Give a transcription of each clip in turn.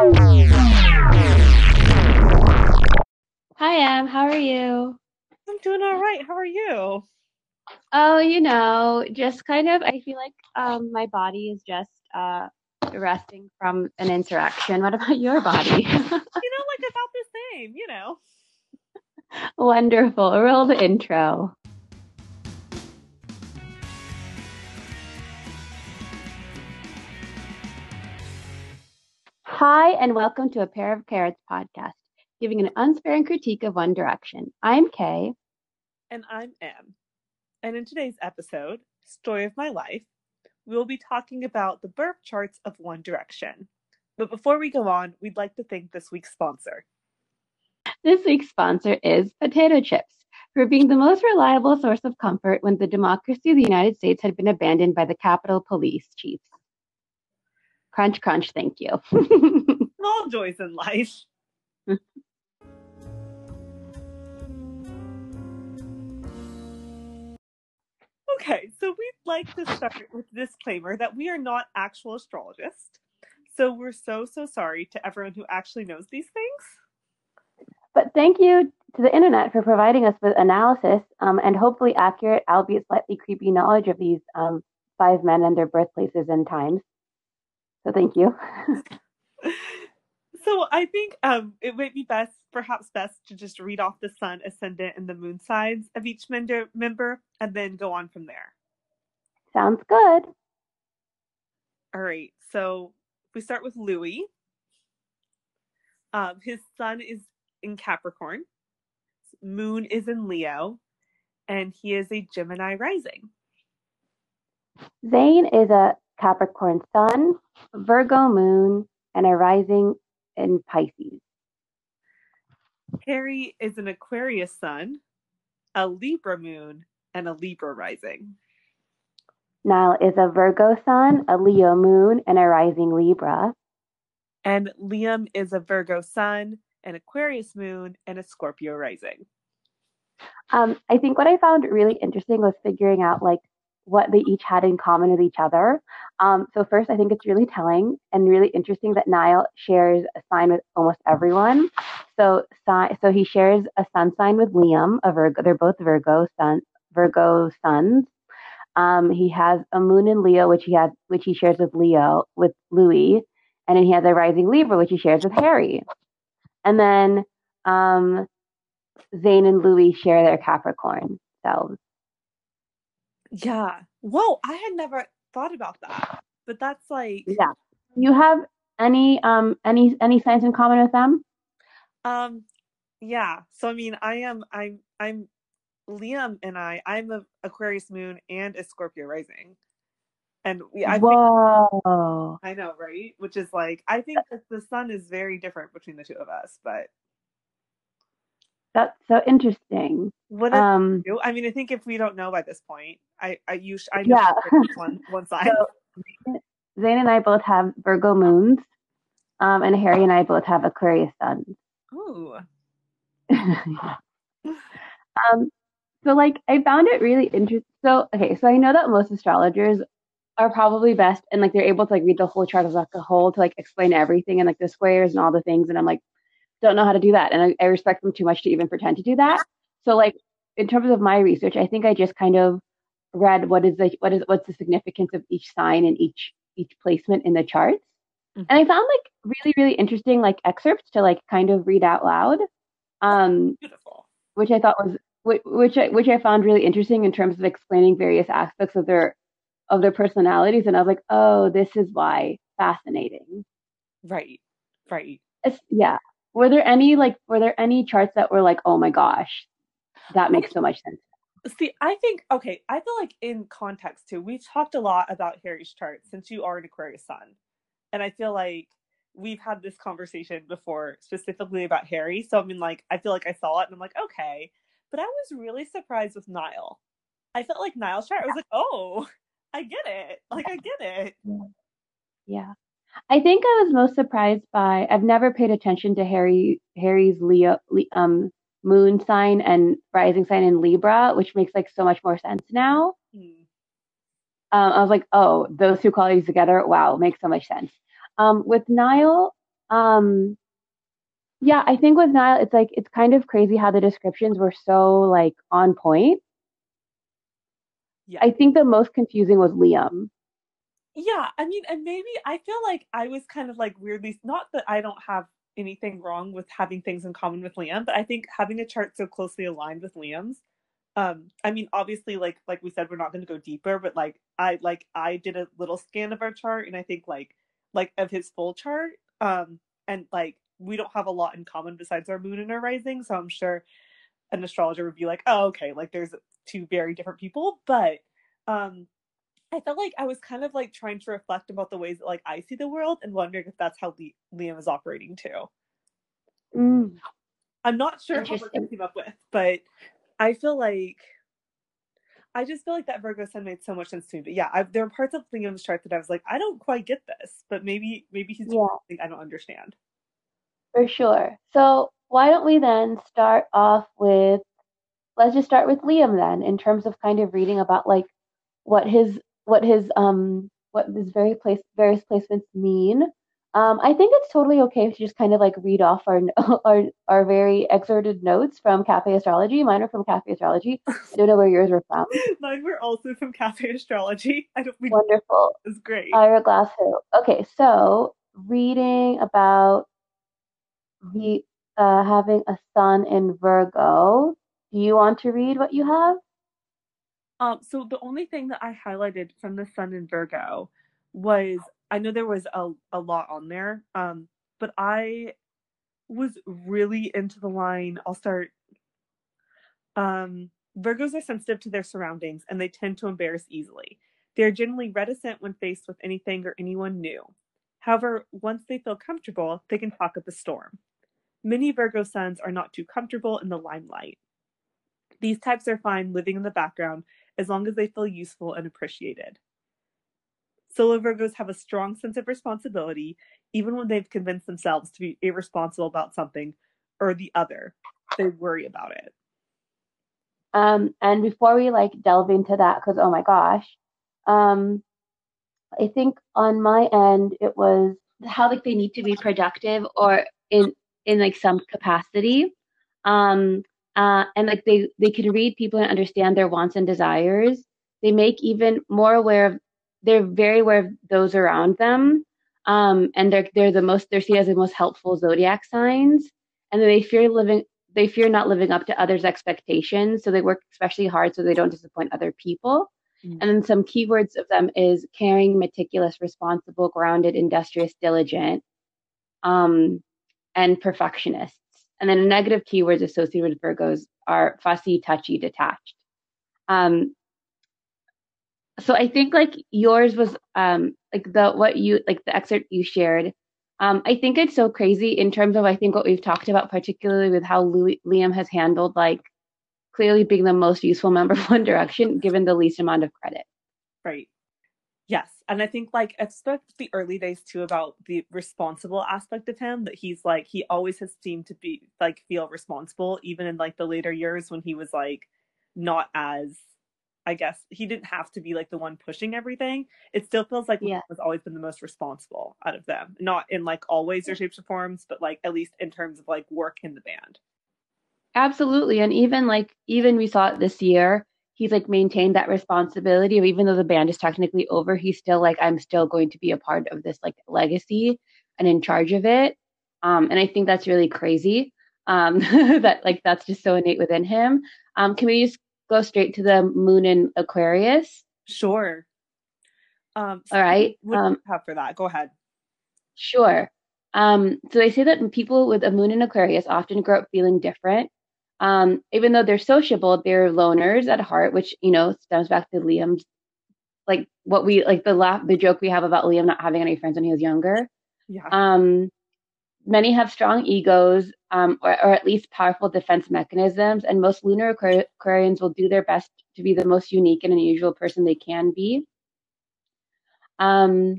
Hi, Em. How are you? I'm doing all right. How are you? Oh, you know, just kind of, I feel like um, my body is just uh, resting from an interaction. What about your body? You know, like about the same, you know. Wonderful. Roll the intro. Hi, and welcome to A Pair of Carrots podcast, giving an unsparing critique of One Direction. I'm Kay. And I'm Em. And in today's episode, Story of My Life, we will be talking about the birth charts of One Direction. But before we go on, we'd like to thank this week's sponsor. This week's sponsor is Potato Chips, for being the most reliable source of comfort when the democracy of the United States had been abandoned by the Capitol Police chiefs. Crunch, crunch, thank you. Small joys in life. Okay, so we'd like to start with disclaimer that we are not actual astrologists. So we're so, so sorry to everyone who actually knows these things. But thank you to the internet for providing us with analysis um, and hopefully accurate, albeit slightly creepy knowledge of these um, five men and their birthplaces and times. So thank you. So I think um, it might be best, perhaps best, to just read off the sun, ascendant, and the moon signs of each member, member and then go on from there. Sounds good. All right, so we start with Louis. Um, his sun is in Capricorn, moon is in Leo, and he is a Gemini rising. Zayn is a Capricorn sun, Virgo moon, and a rising in Pisces. Harry is an Aquarius sun, a Libra moon, and a Libra rising. Niall is a Virgo sun, a Leo moon, and a rising Libra. And Liam is a Virgo sun, an Aquarius moon, and a Scorpio rising. Um, I think what I found really interesting was figuring out like what they each had in common with each other. Um, so first, I think it's really telling and really interesting that Niall shares a sign with almost everyone. So, so he shares a sun sign with Liam, a Virgo. They're both Virgo sun, Virgo sons. Um, he has a moon in Leo, which he has, which he shares with Leo, with Louis, and then he has a rising Libra, which he shares with Harry. And then um, Zayn and Louis share their Capricorn selves. Yeah. Whoa, I had never thought about that. But that's like Yeah. You have any um any any signs in common with them? um yeah. So I mean I am I'm I'm Liam and I I'm a Aquarius moon and a Scorpio rising. And we I think Whoa. I know, right? Which is like I think the sun is very different between the two of us, but That's so interesting. what Um you? I mean, I think if we don't know by this point, I I use I know Yeah. one one side. so Zayn and I both have Virgo moons. Um and Harry and I both have Aquarius suns. Ooh. um so like I found it really interesting. So okay, so I know that most astrologers are probably best and like they're able to like read the whole chart as like a whole to like explain everything and like the squares and all the things and I'm like don't know how to do that and I, I respect them too much to even pretend to do that. So like in terms of my research, I think I just kind of read what is the what is what's the significance of each sign and each each placement in the charts. Mhm. And I found like really really interesting like excerpts to like kind of read out loud. Um Beautiful. which I thought was which which I, which I found really interesting in terms of explaining various aspects of their of their personalities and I was like, "Oh, this is why fascinating." Right. Right. It's, yeah. Were there any like were there any charts that were like, "Oh my gosh, that makes so much sense." See, I think okay. I feel like in context too, we've talked a lot about Harry's chart since you are an Aquarius sun, and I feel like we've had this conversation before specifically about Harry. So I mean, like, I feel like I saw it and I'm like, okay, but I was really surprised with Niall. I felt like Niall's chart. I was like, oh, I get it. Like, I get it. Yeah. I think I was most surprised by I've never paid attention to Harry Harry's Leo um moon sign and rising sign in Libra, which makes like so much more sense now. Hmm. Um, I was like, oh, those two qualities together, wow, makes so much sense. Um, with Niall, Um, yeah, I think with Niall, it's like it's kind of crazy how the descriptions were so like on point. Yeah. I think the most confusing was Liam. Yeah, I mean, and maybe I feel like I was kind of like weirdly not that I don't have anything wrong with having things in common with Liam, but I think having a chart so closely aligned with Liam's, um, I mean, obviously, like like we said, we're not going to go deeper, but like I like I did a little scan of our chart, and I think like like of his full chart, um, and like we don't have a lot in common besides our moon and our rising, so I'm sure an astrologer would be like, oh, okay, like there's two very different people, but um I felt like I was kind of like trying to reflect about the ways that like I see the world and wondering if that's how Liam is operating too. Mm. I'm not sure what we're gonna come up with, but I feel like I just feel like that Virgo sun made so much sense to me. But yeah, I, there are parts of Liam's chart that I was like, I don't quite get this, but maybe maybe he's yeah. I don't understand. For sure. So why don't we then start off with let's just start with Liam then in terms of kind of reading about like what his what his um what his very place various placements mean. Um, I think it's totally okay to just kind of like read off our our our very excerpted notes from Cafe Astrology. Mine are from Cafe Astrology. I don't know where yours were from. Mine were also from Cafe Astrology. I don't. think Wonderful. It's great. Ira Glass who? Okay, so reading about the uh, having a sun in Virgo. Do you want to read what you have? Um, so the only thing that I highlighted from the Sun in Virgo was I know there was a, a lot on there, um, but I was really into the line. I'll start. Um, Virgos are sensitive to their surroundings and they tend to embarrass easily. They are generally reticent when faced with anything or anyone new. However, once they feel comfortable, they can talk up a storm. Many Virgo suns are not too comfortable in the limelight. These types are fine living in the background as long as they feel useful and appreciated. Solo Virgos have a strong sense of responsibility, even when they've convinced themselves to be irresponsible about something or the other. They worry about it. Um, and before we like delve into that, because oh my gosh, um, I think on my end it was how like they need to be productive or in in like some capacity. Um, uh, and like they they can read people and understand their wants and desires. They make even more aware of. They're very aware of those around them, um, and they're they're the most they're seen as the most helpful zodiac signs. And they fear living they fear not living up to others' expectations, so they work especially hard so they don't disappoint other people. Mm-hmm. And then some keywords of them is caring, meticulous, responsible, grounded, industrious, diligent, um, and perfectionist. And then negative keywords associated with Virgos are fussy, touchy, detached. Um, so I think like yours was um, like the what you like the excerpt you shared. Um, I think it's so crazy in terms of I think what we've talked about, particularly with how Louis, Liam has handled like clearly being the most useful member of One Direction, given the least amount of credit. Right. Yes. And I think like it's the, the early days too about the responsible aspect of him that he's like he always has seemed to be like feel responsible even in like the later years when he was like not as I guess he didn't have to be like the one pushing everything. It still feels like yeah. has always been the most responsible out of them. Not in like all ways or shapes or forms, but like at least in terms of like work in the band. Absolutely. And even like even we saw it this year he's like maintained that responsibility of even though the band is technically over, he's still like, I'm still going to be a part of this like legacy and in charge of it. Um, and I think that's really crazy. Um, that like that's just so innate within him. Um, can we just go straight to the moon in Aquarius? Sure. Um, so All right. What do you um, have for that? Go ahead. Sure. Um, so they say that people with a moon in Aquarius often grow up feeling different um, even though they're sociable, they're loners at heart, which you know stems back to Liam's like what we like the laugh the joke we have about Liam not having any friends when he was younger. Yeah. Um, many have strong egos, um, or, or at least powerful defense mechanisms, and most lunar Aquarians will do their best to be the most unique and unusual person they can be. Um,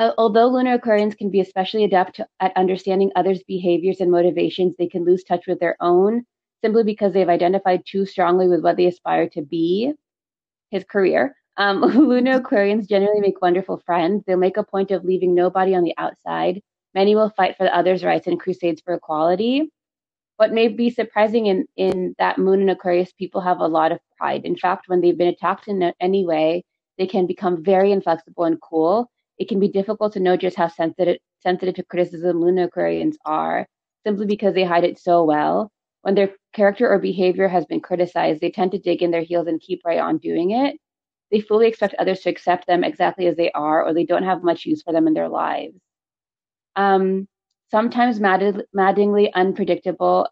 uh, although lunar Aquarians can be especially adept at understanding others' behaviors and motivations, they can lose touch with their own simply because they've identified too strongly with what they aspire to be, his career, Um, Luna Aquarians generally make wonderful friends. They'll make a point of leaving nobody on the outside. Many will fight for the others' rights and crusades for equality. What may be surprising in, in that Moon and Aquarius people have a lot of pride. In fact, when they've been attacked in any way, they can become very inflexible and cool. It can be difficult to know just how sensitive sensitive to criticism Luna Aquarians are, simply because they hide it so well. When their character or behavior has been criticized, they tend to dig in their heels and keep right on doing it. They fully expect others to accept them exactly as they are, or they don't have much use for them in their lives. Um, sometimes mad- maddeningly unpredictable,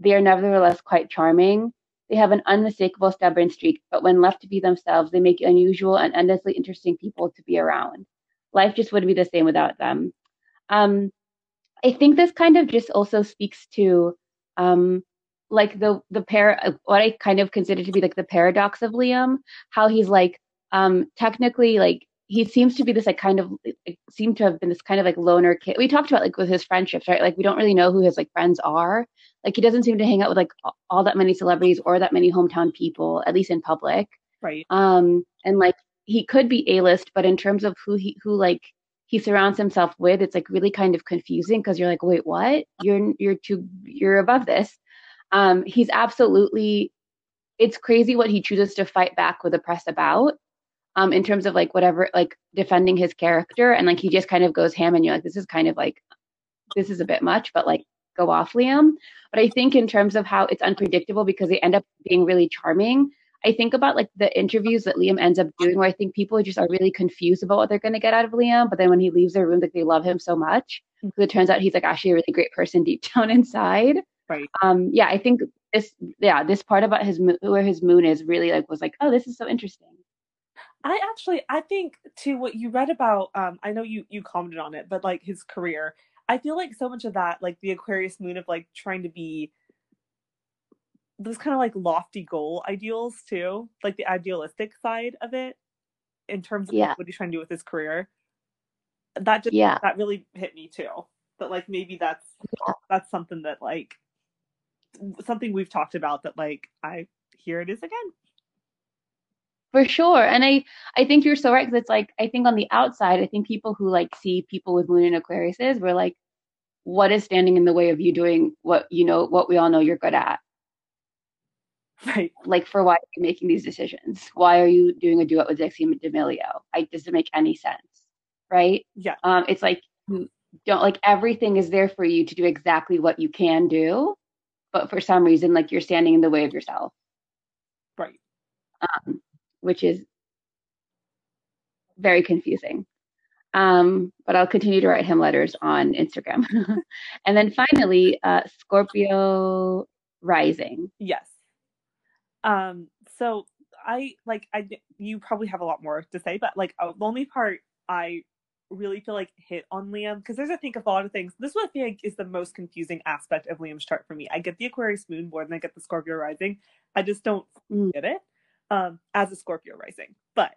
they are nevertheless quite charming. They have an unmistakable stubborn streak, but when left to be themselves, they make unusual and endlessly interesting people to be around. Life just wouldn't be the same without them. Um, I think this kind of just also speaks to um, like the the pair what I kind of consider to be like the paradox of Liam, how he's like um technically like he seems to be this like kind of like, seem to have been this kind of like loner kid. We talked about like with his friendships, right? Like we don't really know who his like friends are. Like he doesn't seem to hang out with like all that many celebrities or that many hometown people, at least in public. Right. Um and like he could be A-list, but in terms of who he who like he surrounds himself with, it's like really kind of confusing because you're like, wait, what? You're you're too you're above this. Um, he's absolutely it's crazy what he chooses to fight back with the press about. Um, in terms of like whatever, like defending his character, and like he just kind of goes ham, and you're like, this is kind of like, this is a bit much, but like go off, Liam. But I think in terms of how it's unpredictable because they end up being really charming, I think about like the interviews that Liam ends up doing where I think people just are really confused about what they're going to get out of Liam. But then when he leaves their room, like they love him so much. Mm-hmm. It turns out he's like actually a really great person deep down inside. Right. Um, yeah, I think this, yeah, this part about his, where his moon is really like, was like, oh, this is so interesting. I actually, I think to what you read about, um, I know you, you commented on it, but like his career, I feel like so much of that, like the Aquarius moon of like trying to be those kind of like lofty goal ideals too, like the idealistic side of it in terms of yeah. what he's trying to do with his career. That just yeah. that really hit me too. That like maybe that's yeah. that's something that like something we've talked about that like I here it is again. For sure. And I I think you're so right because it's like I think on the outside, I think people who like see people with moon and Aquariuses were like, what is standing in the way of you doing what you know what we all know you're good at? Right. Like for why are you making these decisions? Why are you doing a duet with Dixie D'Amelio? It doesn't make any sense. Right? Yeah. Um, it's like you don't like everything is there for you to do exactly what you can do, but for some reason, like you're standing in the way of yourself. Right. Um, which is very confusing. Um, but I'll continue to write him letters on Instagram. and then finally, uh, Scorpio rising. Yes. Um, so I like I you probably have a lot more to say, but like uh, the only part I really feel like hit on Liam because there's I think a lot of things. This one I think is the most confusing aspect of Liam's chart for me. I get the Aquarius moon more than I get the Scorpio rising. I just don't mm. get it um, as a Scorpio rising. But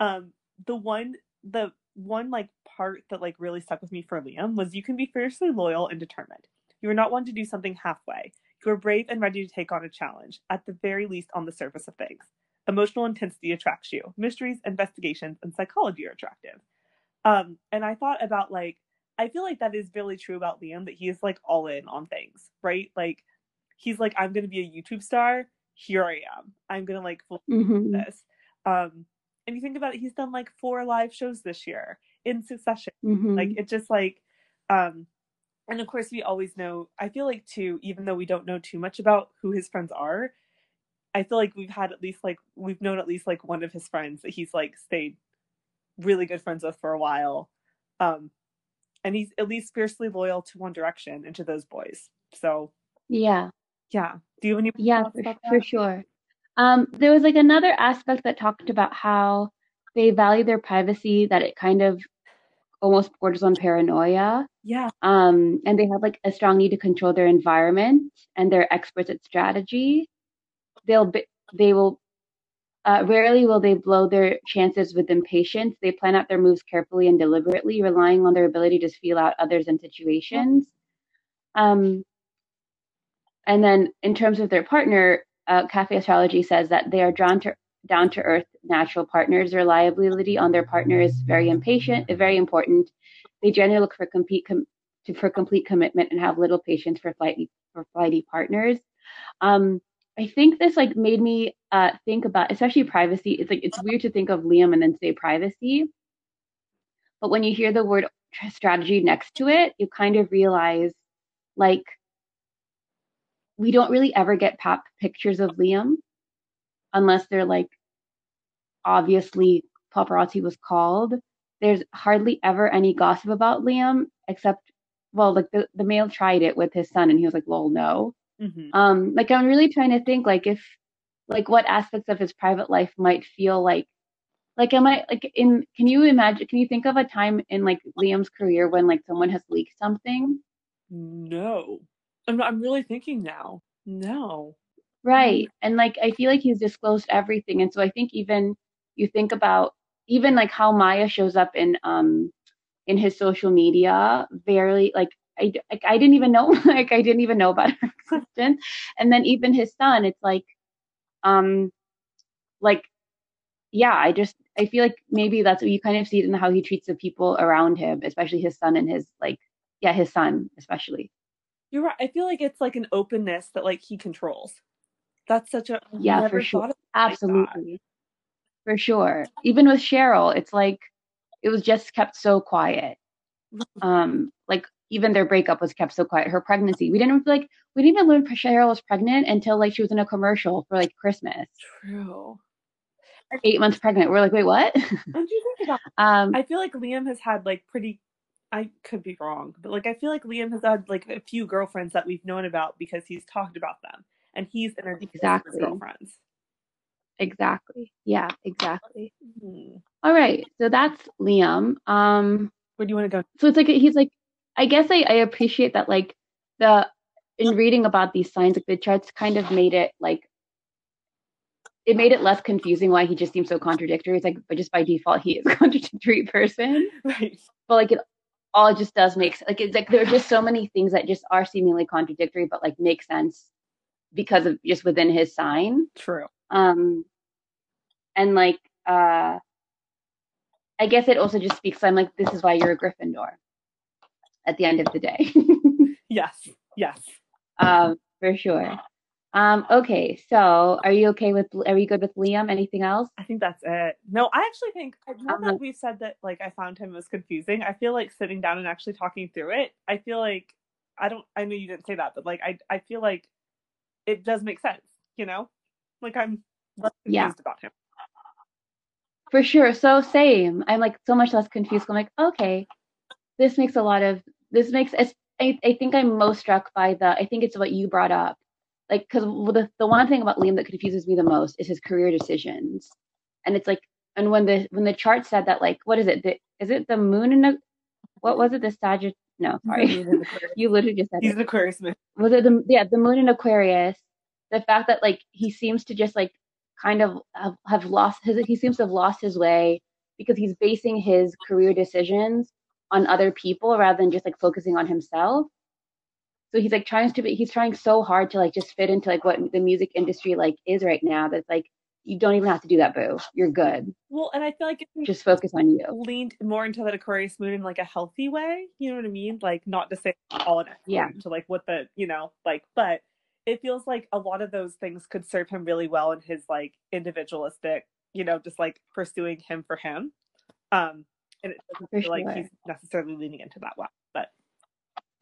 um, the one the one like part that like really stuck with me for Liam was you can be fiercely loyal and determined. You are not one to do something halfway. You are brave and ready to take on a challenge, at the very least on the surface of things. Emotional intensity attracts you. Mysteries, investigations, and psychology are attractive. Um, and I thought about like, I feel like that is really true about Liam, that he is like all in on things, right? Like, he's like, I'm going to be a YouTube star. Here I am. I'm going to like mm-hmm. this. Um, and you think about it, he's done like four live shows this year in succession. Mm-hmm. Like, it just like, um, and of course we always know i feel like too even though we don't know too much about who his friends are i feel like we've had at least like we've known at least like one of his friends that he's like stayed really good friends with for a while um and he's at least fiercely loyal to one direction and to those boys. So yeah. Yeah. Do you have any yeah for, for sure. Um there was like another aspect that talked about how they value their privacy that it kind of almost borders on paranoia. Yeah. Um, and they have like a strong need to control their environment, and they're experts at strategy. They'll be, they will uh, rarely will they blow their chances with impatience. They plan out their moves carefully and deliberately, relying on their ability to feel out others and situations. Um, and then, in terms of their partner, uh, Cafe Astrology says that they are drawn to down to earth, natural partners. Reliability on their partner is very impatient, very important. They generally look for complete com- to, for complete commitment and have little patience for flighty for flighty partners. Um, I think this like made me uh, think about, especially privacy. It's like it's weird to think of Liam and then say privacy, but when you hear the word strategy next to it, you kind of realize like we don't really ever get pop pictures of Liam unless they're like obviously paparazzi was called. There's hardly ever any gossip about Liam except well, like the, the Mail tried it with his son and he was like, lol, no. Mm-hmm. Um, like I'm really trying to think like if like what aspects of his private life might feel like like am I like in can you imagine can you think of a time in like Liam's career when like someone has leaked something? No. I'm I'm really thinking now. No. Right. And like I feel like he's disclosed everything. And so I think even you think about even like how Maya shows up in um in his social media, very like I, like, I didn't even know like I didn't even know about her existence. And then even his son, it's like um like yeah, I just I feel like maybe that's what you kind of see it in how he treats the people around him, especially his son and his like yeah, his son especially. You're right. I feel like it's like an openness that like he controls. That's such a yeah, for sure. Absolutely. Like for sure. Even with Cheryl, it's like it was just kept so quiet. Um, like even their breakup was kept so quiet. Her pregnancy, we didn't like we didn't even learn Cheryl was pregnant until like she was in a commercial for like Christmas. True. Eight months pregnant. We're like, wait, what? And you think about? Um, I feel like Liam has had like pretty. I could be wrong, but like I feel like Liam has had like a few girlfriends that we've known about because he's talked about them and he's introduced exactly. his girlfriends. Exactly. Yeah, exactly. Mm-hmm. All right. So that's Liam. Um where do you want to go? So it's like he's like I guess I, I appreciate that like the in reading about these signs, like the charts kind of made it like it made it less confusing why he just seems so contradictory. It's like, but just by default, he is a contradictory person. Right. But like it all just does make like it's like there are just so many things that just are seemingly contradictory, but like make sense because of just within his sign. True. Um, and like, uh, I guess it also just speaks. I'm like, this is why you're a Gryffindor. At the end of the day. yes. Yes. Um, for sure. Um, okay, so are you okay with? Are you good with Liam? Anything else? I think that's it. No, I actually think now um, that we've said that, like I found him was confusing. I feel like sitting down and actually talking through it. I feel like I don't. I know you didn't say that, but like I, I feel like it does make sense, you know? Like I'm less confused yeah. about him. For sure. So same. I'm like so much less confused. I'm like, okay, this makes a lot of this makes I, I think I'm most struck by the I think it's what you brought up. Like because the the one thing about Liam that confuses me the most is his career decisions. And it's like and when the when the chart said that like what is it? The, is it the moon in a what was it? The Sagittarius no, sorry. you literally just said He's it. an Aquarius man. Was it the yeah, the moon in Aquarius. The fact that like he seems to just like kind of have, have lost his he seems to have lost his way because he's basing his career decisions on other people rather than just like focusing on himself. So he's like trying to be he's trying so hard to like just fit into like what the music industry like is right now that's like you don't even have to do that, boo. You're good. Well, and I feel like just focus on you. Leaned more into that Aquarius moon in like a healthy way. You know what I mean? Like not to say all in yeah to like what the you know like, but it feels like a lot of those things could serve him really well in his like individualistic, you know, just like pursuing him for him. Um, and it doesn't for feel sure. like he's necessarily leaning into that well,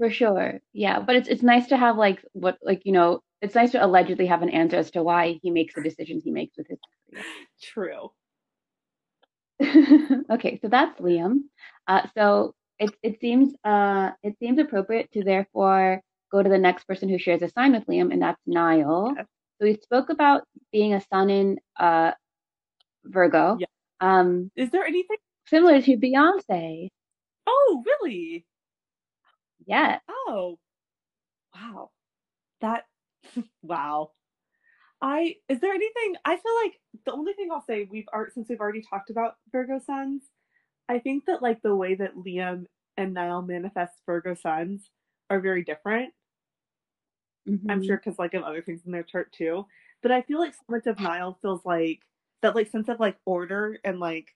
for sure, yeah. But it's it's nice to have like what like you know it's nice to allegedly have an answer as to why he makes the decisions he makes with his career. True. okay, so that's Liam. Uh, so it it seems uh it seems appropriate to therefore go to the next person who shares a sign with Liam, and that's Niall. Okay. So we spoke about being a sun in uh Virgo. Yeah. Um, is there anything similar to Beyonce? Oh, really? Yeah. Oh, wow. That wow. I is there anything I feel like the only thing I'll say we've art since we've already talked about Virgo suns, I think that like the way that Liam and Niall manifest Virgo suns are very different. Mm-hmm. I'm sure because like of other things in their chart too. But I feel like so much of Niall feels like that like sense of like order and like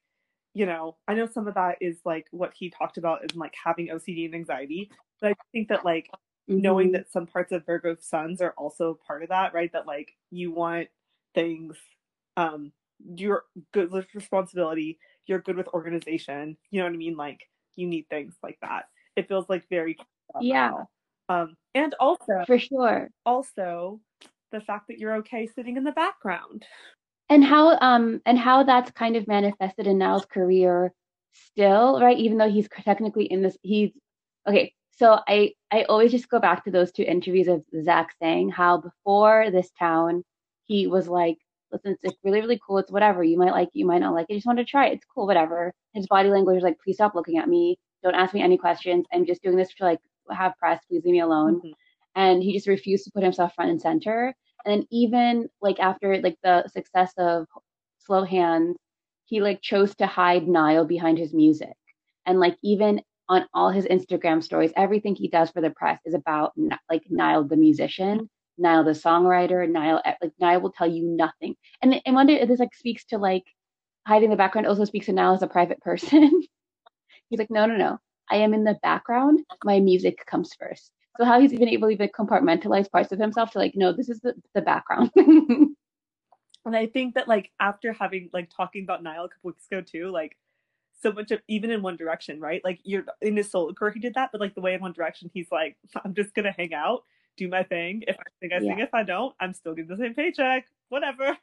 you know i know some of that is like what he talked about is like having ocd and anxiety but i think that like mm-hmm. knowing that some parts of virgo suns are also part of that right? That like you want things um you're good with responsibility you're good with organization you know what i mean? Like you need things like that. It feels like very yeah. um and also for sure. also the fact that you're okay sitting in the background and how um and how that's kind of manifested in Niall's career still, right? Even though he's technically in this, he's okay. So I I always just go back to those two interviews of Zach Sang how before this town he was like, listen, it's really really cool. It's whatever you might like, you might not like. it. I just want to try it. It's cool, whatever. His body language was like, please stop looking at me. Don't ask me any questions. I'm just doing this to like have press. Please leave me alone. Mm-hmm. And he just refused to put himself front and center. And even like after like the success of Slow Hands, he like chose to hide Niall behind his music. And like even on all his Instagram stories, everything he does for the press is about like Niall the musician, Niall the songwriter, Niall eh, like Niall will tell you nothing. And and wonder if this like speaks to like hiding the background also speaks to Niall as a private person. He's like, no, no, no. I am in the background. My music comes first. So how he's even able to even compartmentalize parts of himself to like, no, this is the, the background. and I think that like after having like talking about Niall a couple weeks ago too, like so much of even in One Direction, right? Like you're in his solo career, he did that, but like the way in One Direction, he's like, I'm just gonna hang out, do my thing. If I sing, I yeah. sing. If I don't, I'm still getting the same paycheck. Whatever.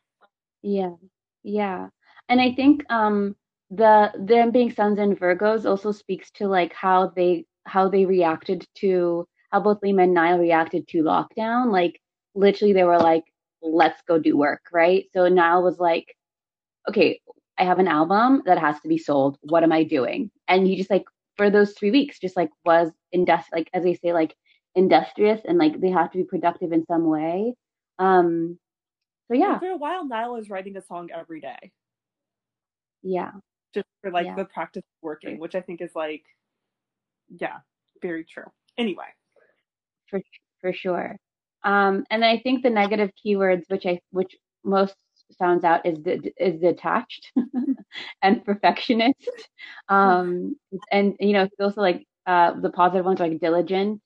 Yeah, yeah, and I think um the them being sons and Virgos also speaks to like how they how they reacted to how both Liam and Niall reacted to lockdown. Like literally they were like, let's go do work, right? So Niall was like, okay, I have an album that has to be sold. What am I doing? And he just like for those three weeks, just like was industri like as they say, like industrious and like they have to be productive in some way. Um so yeah. And for a while Niall was writing a song every day. Yeah. Just for like yeah. the practice of working, which I think is like yeah, very true. Anyway for for sure. Um, and I think the negative keywords, which I which most sounds out is is detached and perfectionist. Um, and you know, it's also like uh, the positive ones like diligent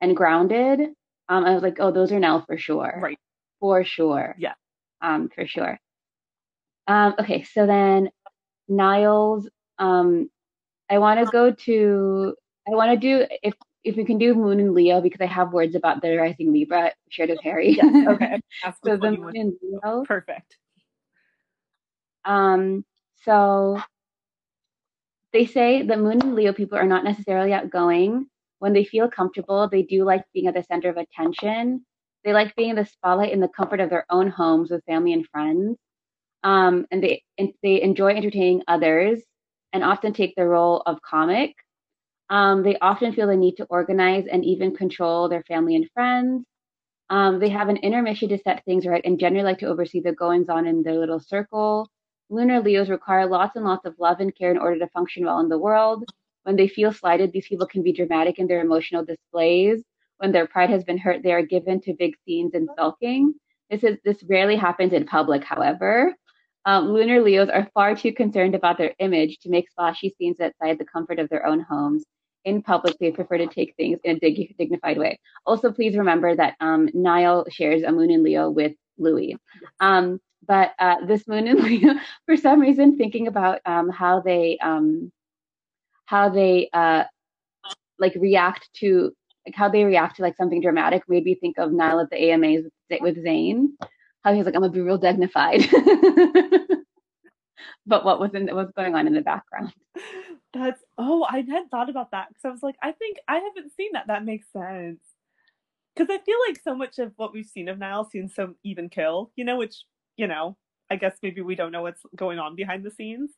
and grounded. Um, I was like, oh, those are now for sure, right? For sure, yeah. Um, for sure. Um, okay, so then Niall's. Um, I want to go to. I want to do if if we can do Moon and Leo because I have words about the rising Libra shared with Harry. Yes, okay. so the Moon and Leo. Perfect. Um, so they say the Moon and Leo people are not necessarily outgoing. When they feel comfortable, they do like being at the center of attention. They like being in the spotlight in the comfort of their own homes with family and friends. Um, and they and they enjoy entertaining others and often take the role of comic um, they often feel the need to organize and even control their family and friends. Um, they have an inner mission to set things right and generally like to oversee the goings on in their little circle. Lunar Leos require lots and lots of love and care in order to function well in the world. When they feel slighted, these people can be dramatic in their emotional displays. When their pride has been hurt, they are given to big scenes and sulking. This is this rarely happens in public, however. Um, lunar Leos are far too concerned about their image to make splashy scenes outside the comfort of their own homes in public, they prefer to take things in a dig- dignified way. Also, please remember that um, Niall shares a moon in Leo with Louis. Um, but uh, this moon in Leo, for some reason, thinking about um, how they um, how they uh, like react to like how they react to like something dramatic made me think of Niall at the AMAs with, with Zayn. How he's like, I'm gonna be real dignified. but what was in what's going on in the background? That's oh, I hadn't thought about that because I was like, I think I haven't seen that. That makes sense. Because I feel like so much of what we've seen of Niall seems so even kill, you know, which you know, I guess maybe we don't know what's going on behind the scenes.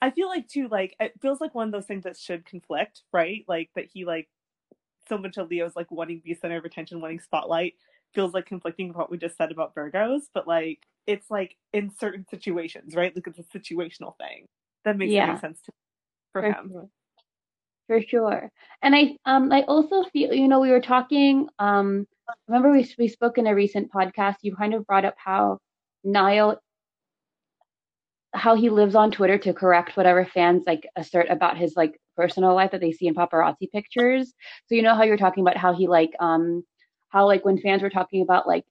I feel like too, like it feels like one of those things that should conflict, right? Like that he like so much of Leo's like wanting to be center of attention, wanting spotlight, feels like conflicting with what we just said about Virgos, but like it's like in certain situations, right? Like it's a situational thing that makes yeah. sense to for, for him. Sure. For sure. And I um I also feel you know we were talking um remember we we spoke in a recent podcast you kind of brought up how Niall how he lives on Twitter to correct whatever fans like assert about his like personal life that they see in paparazzi pictures. So you know how you're talking about how he like um how like when fans were talking about like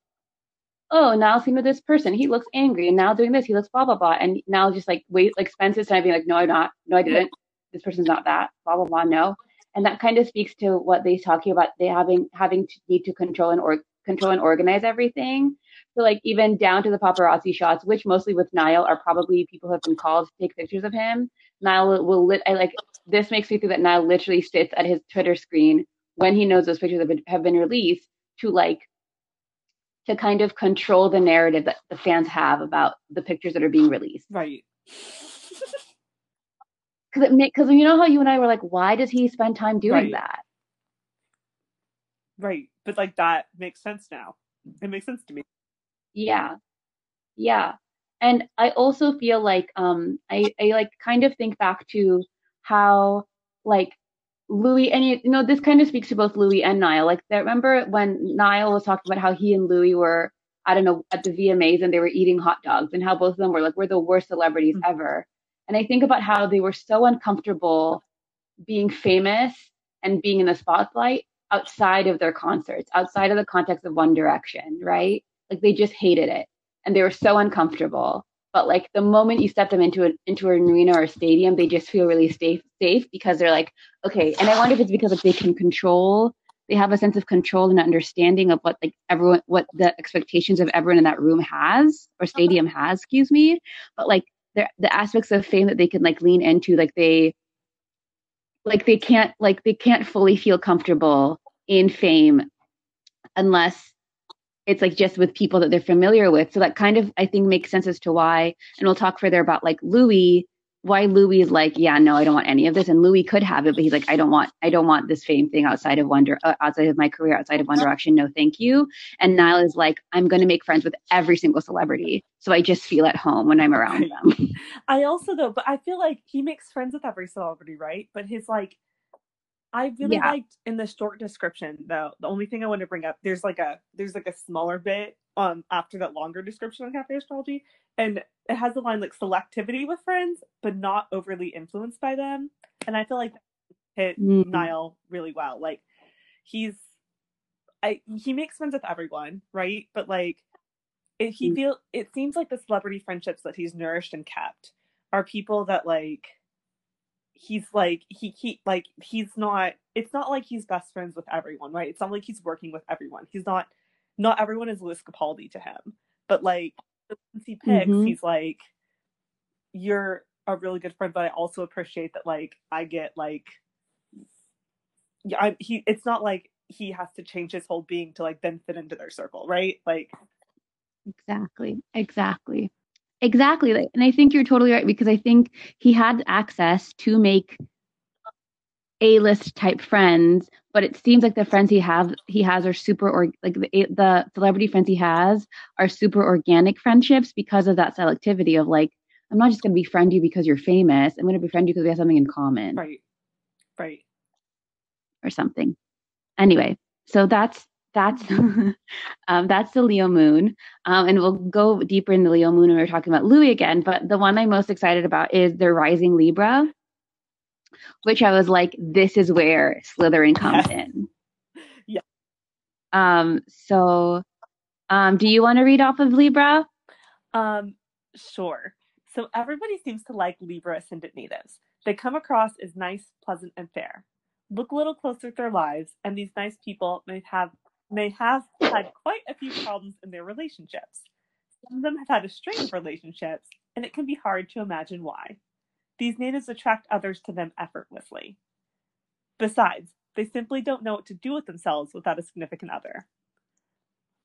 oh Niall seen with this person he looks angry and Niall doing this he looks blah blah blah and Niall just like wait like spends his time being like no I'm not no I didn't this person's not that blah blah blah no and that kind of speaks to what they're talking about they having having to need to control and or control and organize everything so like even down to the paparazzi shots, which mostly with Niall are probably people who have been called to take pictures of him. Niall will, lit. I like this makes me think that Niall literally sits at his Twitter screen when he knows those pictures have been, have been released to like to kind of control the narrative that the fans have about the pictures that are being released. Right. Because it because you know how you and I were like, why does he spend time doing Right. that? Right. But like that makes sense now. It makes sense to me. Yeah. Yeah. And I also feel like um I, I like kind of think back to how like Louis and you, know this kind of speaks to both Louis and Niall. Like that remember when Niall was talking about how he and Louis were I don't know at the VMAs and they were eating hot dogs and how both of them were like we're the worst celebrities Mhm. ever. And I think about how they were so uncomfortable being famous and being in the spotlight outside of their concerts, outside of the context of One Direction, right? Like they just hated it and they were so uncomfortable. But like the moment you step them into a, into an arena or a stadium, they just feel really safe safe because they're like, okay. And I wonder if it's because like they can control, they have a sense of control and understanding of what like everyone, what the expectations of everyone in that room has or stadium has, excuse me. But like the aspects of fame that they can like lean into, like they like they can't like they can't fully feel comfortable in fame unless it's like just with people that they're familiar with. So that kind of I think makes sense as to why. And we'll talk further about like Louis, why Louis is like, yeah, no, I don't want any of this. And Louis could have it, but he's like, I don't want, I don't want this fame thing outside of Wonder, uh, outside of my career, outside of One Direction. No, thank you. And Niall is like, I'm going to make friends with every single celebrity, so I just feel at home when I'm around them. I also though, but I feel like he makes friends with every celebrity, right? But his like I really Yeah. liked in the short description though, the only thing I want to bring up, there's like a there's like a smaller bit um after that longer description on cafe astrology. And it has the line like selectivity with friends, but not overly influenced by them. And I feel like that hit Mm. Niall really well. Like he's I he makes friends with everyone, right? But like it, he Mm. feel it seems like the celebrity friendships that he's nourished and kept are people that like he's like he he like he's not it's not like he's best friends with everyone, right? It's not like he's working with everyone. He's not not everyone is Lewis Capaldi to him. But like the ones he picks, Mhm. he's like you're a really good friend, but I also appreciate that like I get like yeah, I, he it's not like he has to change his whole being to like then fit into their circle, right? Like Exactly. Exactly. Exactly. Like, and I think you're totally right because I think he had access to make A-list type friends, but it seems like the friends he have he has are super or like the the celebrity friends he has are super organic friendships because of that selectivity of like I'm not just going to befriend you because you're famous. I'm going to befriend you because we have something in common right. Right. or something. Anyway, so that's that's um, that's the Leo moon, um, and we'll go deeper in the Leo moon when we're talking about Louis again. But the one I'm most excited about is the rising Libra, which I was like, this is where Slytherin comes in. Yeah. Um. So, um, do you want to read off of Libra? Um, sure. So everybody seems to like Libra ascendant natives. They come across as nice, pleasant, and fair. Look a little closer at their lives, and these nice people may have may have had quite a few problems in their relationships. Some of them have had a string of relationships, and it can be hard to imagine why. These natives attract others to them effortlessly. Besides, they simply don't know what to do with themselves without a significant other.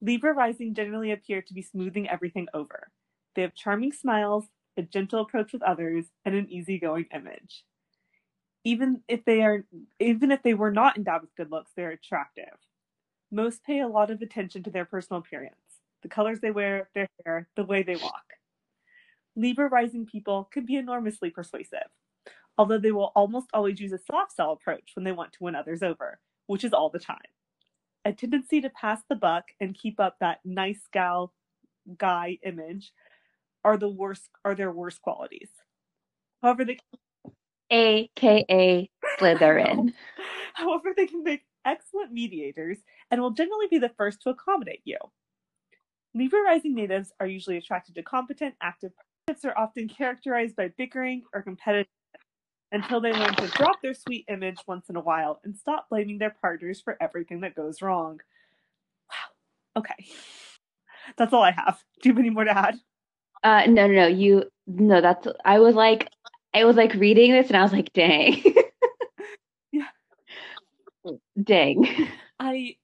Libra rising generally appear to be smoothing everything over. They have charming smiles, a gentle approach with others, and an easygoing image. Even if they are even if they were not endowed with good looks, they're attractive. Most pay a lot of attention to their personal appearance, the colors they wear, their hair, the way they walk. Libra rising people can be enormously persuasive, although they will almost always use a soft sell approach when they want to win others over, which is all the time. A tendency to pass the buck and keep up that nice gal guy image are the worst are their worst qualities. However, they AKA Slytherin. However, they can make excellent mediators and will generally be the first to accommodate you. Libra rising natives are usually attracted to competent, active partnerships are often characterized by bickering or competitiveness until they learn to drop their sweet image once in a while and stop blaming their partners for everything that goes wrong. Wow. Okay. That's all I have. Do you have any more to add? Uh, no, no, no. You, no, that's, I was like, I was like reading this and I was like, dang. yeah. Dang. I,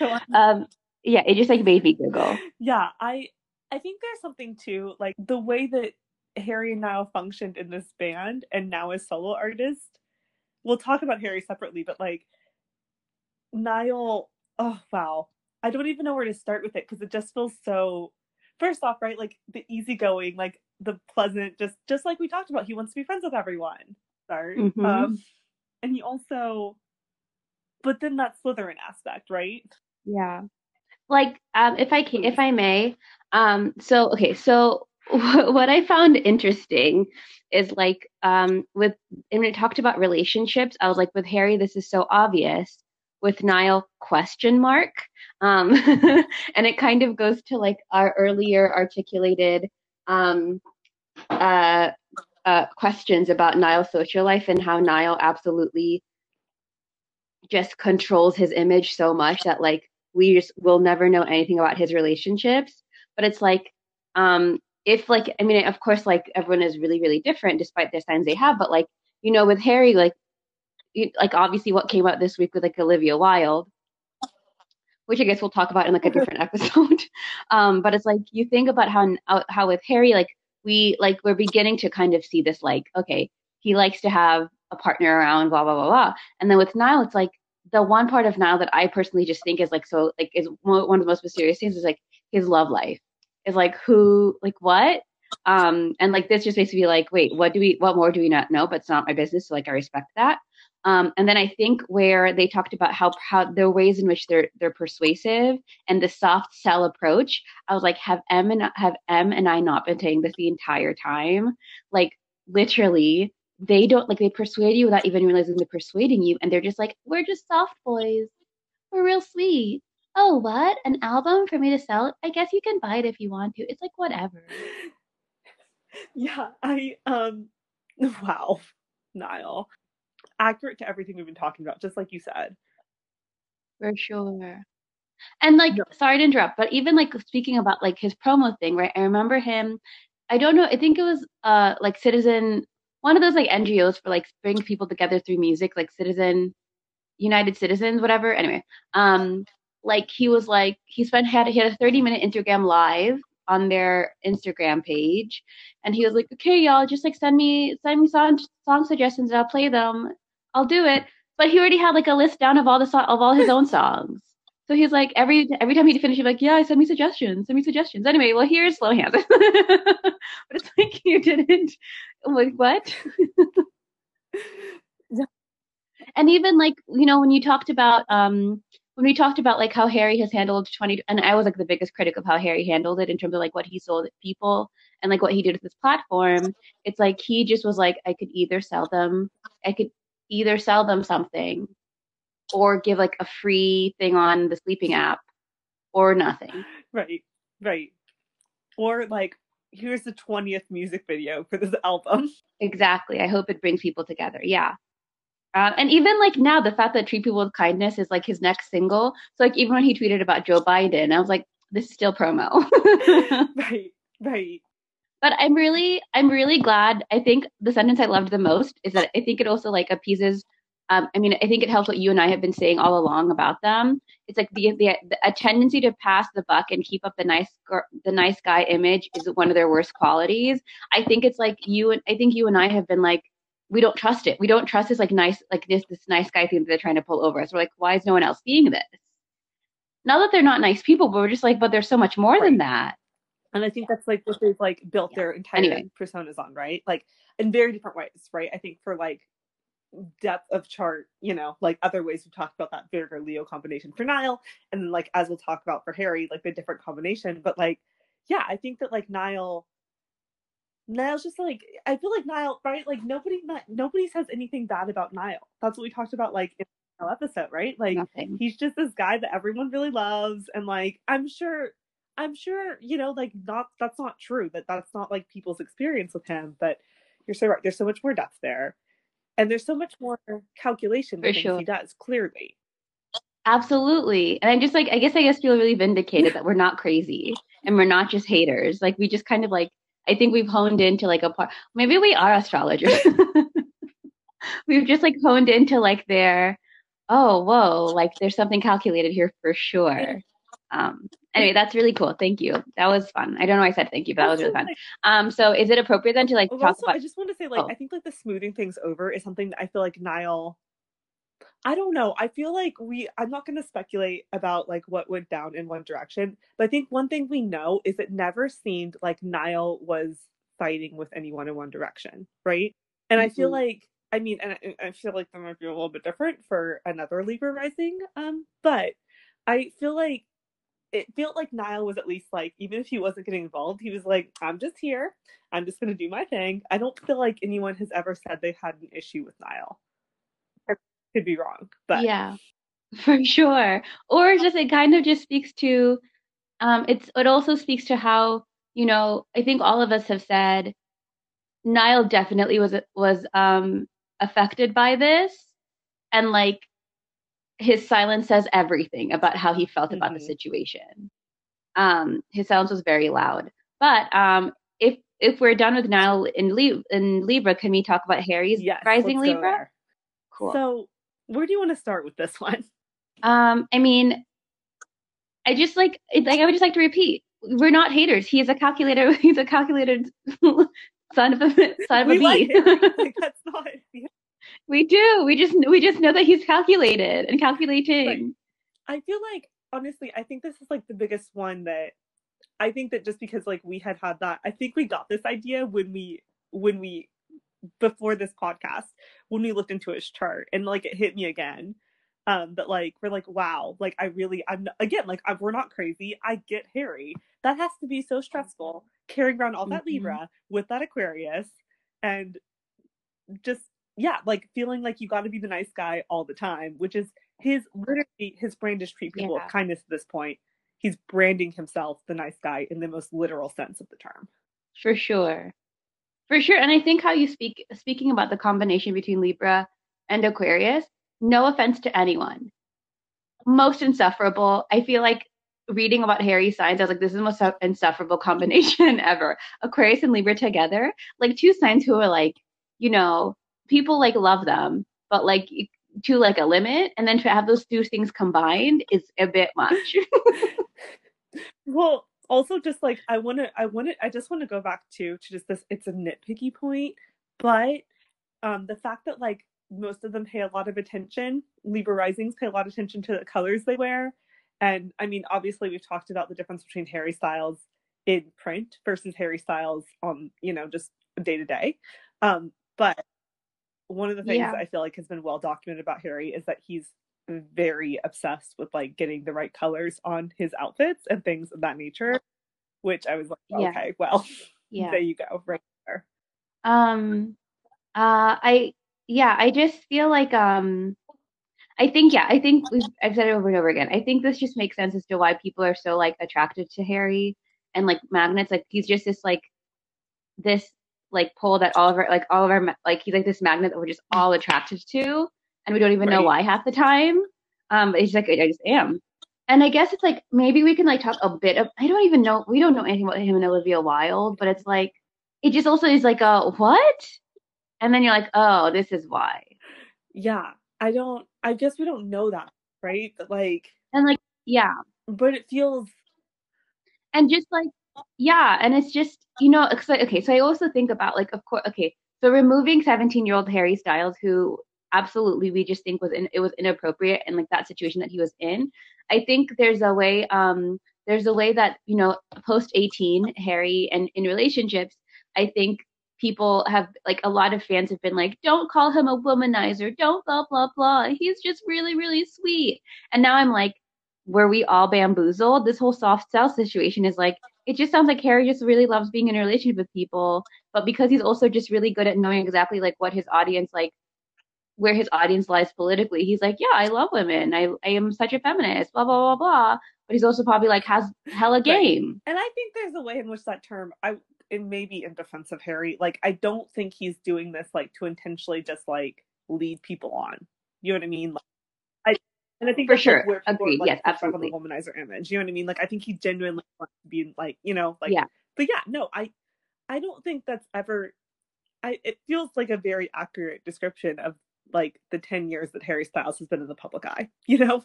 um, yeah, it just like made me giggle. Yeah, I, I think there's something too, like the way that Harry and Niall functioned in this band and now as solo artists. We'll talk about Harry separately, but like Niall, oh wow. I don't even know where to start with it because it just feels so first off, right, like the easygoing, like the pleasant, just just like we talked about, he wants to be friends with everyone. Start. Mm-hmm. Um and he also but then that Slytherin aspect, right? Yeah. Like um if I can if I may, um so okay, so what I found interesting is like um with when it talked about relationships, I was like with Harry, this is so obvious. With Niall, question mark. Um, and it kind of goes to like our earlier articulated um, uh, uh, questions about Niall's social life and how Niall absolutely just controls his image so much that like we just will never know anything about his relationships. But it's like um, if like I mean, of course, like everyone is really really different despite the signs they have. But like you know, with Harry, like you, like obviously what came out this week with like Olivia Wilde, which I guess we'll talk about in like a different episode. Um, but it's like you think about how how with Harry, like we like we're beginning to kind of see this like okay, he likes to have a partner around, blah blah blah blah. And then with Niall, it's like the one part of Niall that I personally just think is like so like is one of the most mysterious things is like his love life. Is like who like what? Um and like this just makes me like wait what do we what more do we not know? But it's not my business so like i respect that. Um and then i think where they talked about how how the ways in which they're they're persuasive and the soft sell approach i was like have Em and have Em and i not been saying this the entire time? Like literally they don't like they persuade you without even realizing they're persuading you and they're just like we're just soft boys we're real sweet oh, what? An album for me to sell? I guess you can buy it if you want to. It's like whatever. Yeah, I um wow. Niall. Accurate to everything we've been talking about, just like you said. For sure. And like, sorry to interrupt, but even like speaking about like his promo thing, right? I remember him. I don't know. I think it was uh like Citizen, one of those like NGOs for like bring people together through music, like Citizen, United Citizens, whatever. Anyway, um, like he was like he spent had he had a 30 minute Instagram live on their Instagram page, and he was like, okay, y'all, just like send me send me song song suggestions and I'll play them. I'll do it. But he already had like a list down of all the so- of all his own songs. So he's like every every time he'd finish, he'd be like, "Yeah, send me suggestions, send me suggestions." Anyway, well, here's Slow Hands, but it's like you didn't. Like what? and even like you know when you talked about um when we talked about like how Harry has handled 20 and I was like the biggest critic of how Harry handled it in terms of like what he sold people and like what he did with his platform, it's like he just was like I could either sell them, I could either sell them something or give like a free thing on the sleeping app or nothing. Right. Right. Or like here's the 20th music video for this album. Exactly. I hope it brings people together. Yeah. Um, and even like now, the fact that treat people with kindness is like his next single. So like even when he tweeted about Joe Biden, I was like, this is still promo. right, right. But I'm really, I'm really glad. I think the sentence I loved the most is that I think it also like appeases. Um, I mean, I think it helps what you and I have been saying all along about them. It's like the, the, the a tendency to pass the buck and keep up the nice the nice guy image is one of their worst qualities. I think it's like you and I think you and I have been like we don't trust it. We don't trust this like nice, like this this nice guy thing that they're trying to pull over us. We're like, why is no one else seeing this? Not that they're not nice people, but we're just like, but there's so much more right. than that. And I think that's like what they've like built yeah. their entire anyway. personas on, right? Like in very different ways, right? I think for like depth of chart, you know, like other ways we've talked about that Virgo Leo combination for Niall, and then like as we'll talk about for Harry, like the different combination. But like yeah, I think that like Niall Niall's just like I feel like Niall, right? Like nobody nobody says anything bad about Niall. That's what we talked about like in the episode, right? Like Nothing. he's just this guy that everyone really loves and like I'm sure I'm sure, you know, like not that's not true, that that's not like people's experience with him, but you're so right. There's so much more depth there. And there's so much more calculation that sure. he does, clearly. Absolutely. And I'm just like, I guess I guess feel really vindicated that we're not crazy and we're not just haters. Like we just kind of like, I think we've honed into like a part. Maybe we are astrologers. we've just like honed into like their, oh, whoa, like there's something calculated here for sure. Um, anyway, that's really cool. Thank you. That was fun. I don't know why I said thank you, but that was really fun. Um, so is it appropriate then to like talk also, about? I just want to say, like, oh. I think like the smoothing things over is something that I feel like Niall. I don't know. I feel like we. I'm not going to speculate about like what went down in one direction, but I think one thing we know is it never seemed like Niall was fighting with anyone in one direction, right? And I feel Mhm. like, I mean, and I, I feel like that might be a little bit different for another Libra rising, um, but I feel like it felt like Niall was at least like, even if he wasn't getting involved, he was like, I'm just here. I'm just going to do my thing. I don't feel like anyone has ever said they had an issue with Niall. I could be wrong, but yeah, for sure. Or just it kind of just speaks to, um, it's it also speaks to how you know I think all of us have said Niall definitely was was um affected by this, and like his silence says everything about how he felt about the Mhm. situation. Um, his silence was very loud. But um, if if we're done with Niall in Lib- in Libra, can we talk about Harry's yes, rising Libra? Cool. So, where do you want to start with this one? Um, I mean, I just like like I would just like to repeat, we're not haters. He is a calculator. He's a calculated son of a son of we a like bee. Like, that's not. We do. We just we just know that he's calculated and calculating. Right. I feel like honestly, I think this is like the biggest one that I think that just because like we had had that, I think we got this idea when we when we before this podcast when we looked into his chart and like it hit me again. Um, but like we're like, wow, like I really, I'm not, again like I, we're not crazy. I get Harry. That has to be so stressful carrying around all that Mhm. Libra with that Aquarius, and just yeah, like feeling like you got to be the nice guy all the time, which is his literally his brand is treat people Yeah. with kindness at this point. He's branding himself the nice guy in the most literal sense of the term. For sure. For sure. And I think how you speak speaking about the combination between Libra and Aquarius, no offense to anyone. Most insufferable. I feel like reading about Harry's signs, I was like, this is the most insufferable combination ever. Aquarius and Libra together. Like two signs who are like, you know, people like love them, but like to like a limit. And then to have those two things combined is a bit much. Well, also just like I want to, I want to, I just want to go back to to just this. It's a nitpicky point, but um, the fact that like most of them pay a lot of attention, Libra risings pay a lot of attention to the colors they wear, and I mean, obviously, we've talked about the difference between Harry Styles in print versus Harry Styles on you know just day to day, um, but one of the things Yeah. I feel like has been well documented about Harry is that he's very obsessed with like getting the right colors on his outfits and things of that nature, which I was like, Yeah. okay, well, yeah. there you go, right there. Um, uh, I, yeah, I just feel like, um, I think, yeah, I think we've, I've said it over and over again. I think this just makes sense as to why people are so like attracted to Harry and like magnets. Like he's just this like, this like pull that all of our, like all of our, like he's like this magnet that we're just all attracted to and we don't even know why half the time. Um, but just like, I just am. And I guess it's like, maybe we can like talk a bit of, I don't even know, we don't know anything about him and Olivia Wilde, but it's like, it just also is like a what? And then you're like, oh, this is why. Yeah, I don't, I guess we don't know that, right? But like, And like, yeah. but it feels, And just like, yeah. And it's just, you know, okay, so I also think about like, of course, okay, so removing 17 year old Harry Styles, who absolutely we just think was in, it was inappropriate and like that situation that he was in. I think there's a way, um, there's a way that, you know, post 18, Harry and in relationships, I think people have like a lot of fans have been like, don't call him a womanizer, don't blah blah blah. He's just really, really sweet. And now I'm like, were we all bamboozled? This whole soft sell situation is like, it just sounds like Harry just really loves being in a relationship with people, but because he's also just really good at knowing exactly like what his audience like where his audience lies politically. He's like, yeah, I love women. I, I am such a feminist, blah, blah, blah, blah. But he's also probably like has hella game. Right. And I think there's a way in which that term, I, it may be in defense of Harry. Like, I don't think he's doing this like to intentionally just like lead people on. You know what I mean? Like, and I think for sure, like, agreed. Like, yes, absolutely. The womanizer image, you know what I mean? Like, I think he genuinely wants to be like, you know, like, yeah. But yeah, no, I, I don't think that's ever. I it feels like a very accurate description of like the 10 years that Harry Styles has been in the public eye, you know?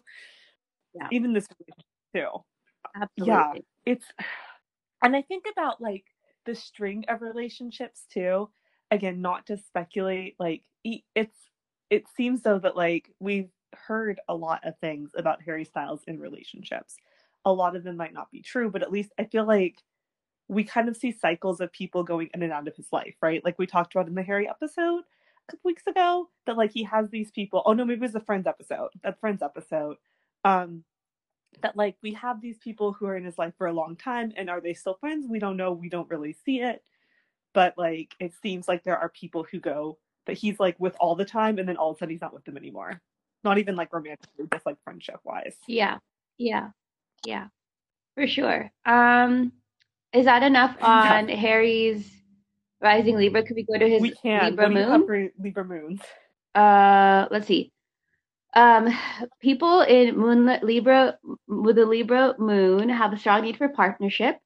Yeah. Even this too. Absolutely. Yeah. It's and I think about like the string of relationships too. Again, not to speculate, like it's it seems though that like we've heard a lot of things about Harry Styles in relationships. A lot of them might not be true, but at least I feel like we kind of see cycles of people going in and out of his life, right? Like we talked about in the Harry episode a couple weeks ago that like he has these people. Oh no, maybe it was the Friends episode. That Friends episode. Um, that like we have these people who are in his life for a long time, and are they still friends? We don't know. We don't really see it, but like it seems like there are people who go that he's like with all the time, and then all of a sudden he's not with them anymore. Not even like romantically, just like friendship wise. Yeah, yeah, yeah, for sure. Um, is that enough on yeah. Harry's rising Libra? Could we go to his we can. Libra moon? Libra moons. Uh, let's see. Um, people in moon Libra with a Libra moon have a strong need for partnership.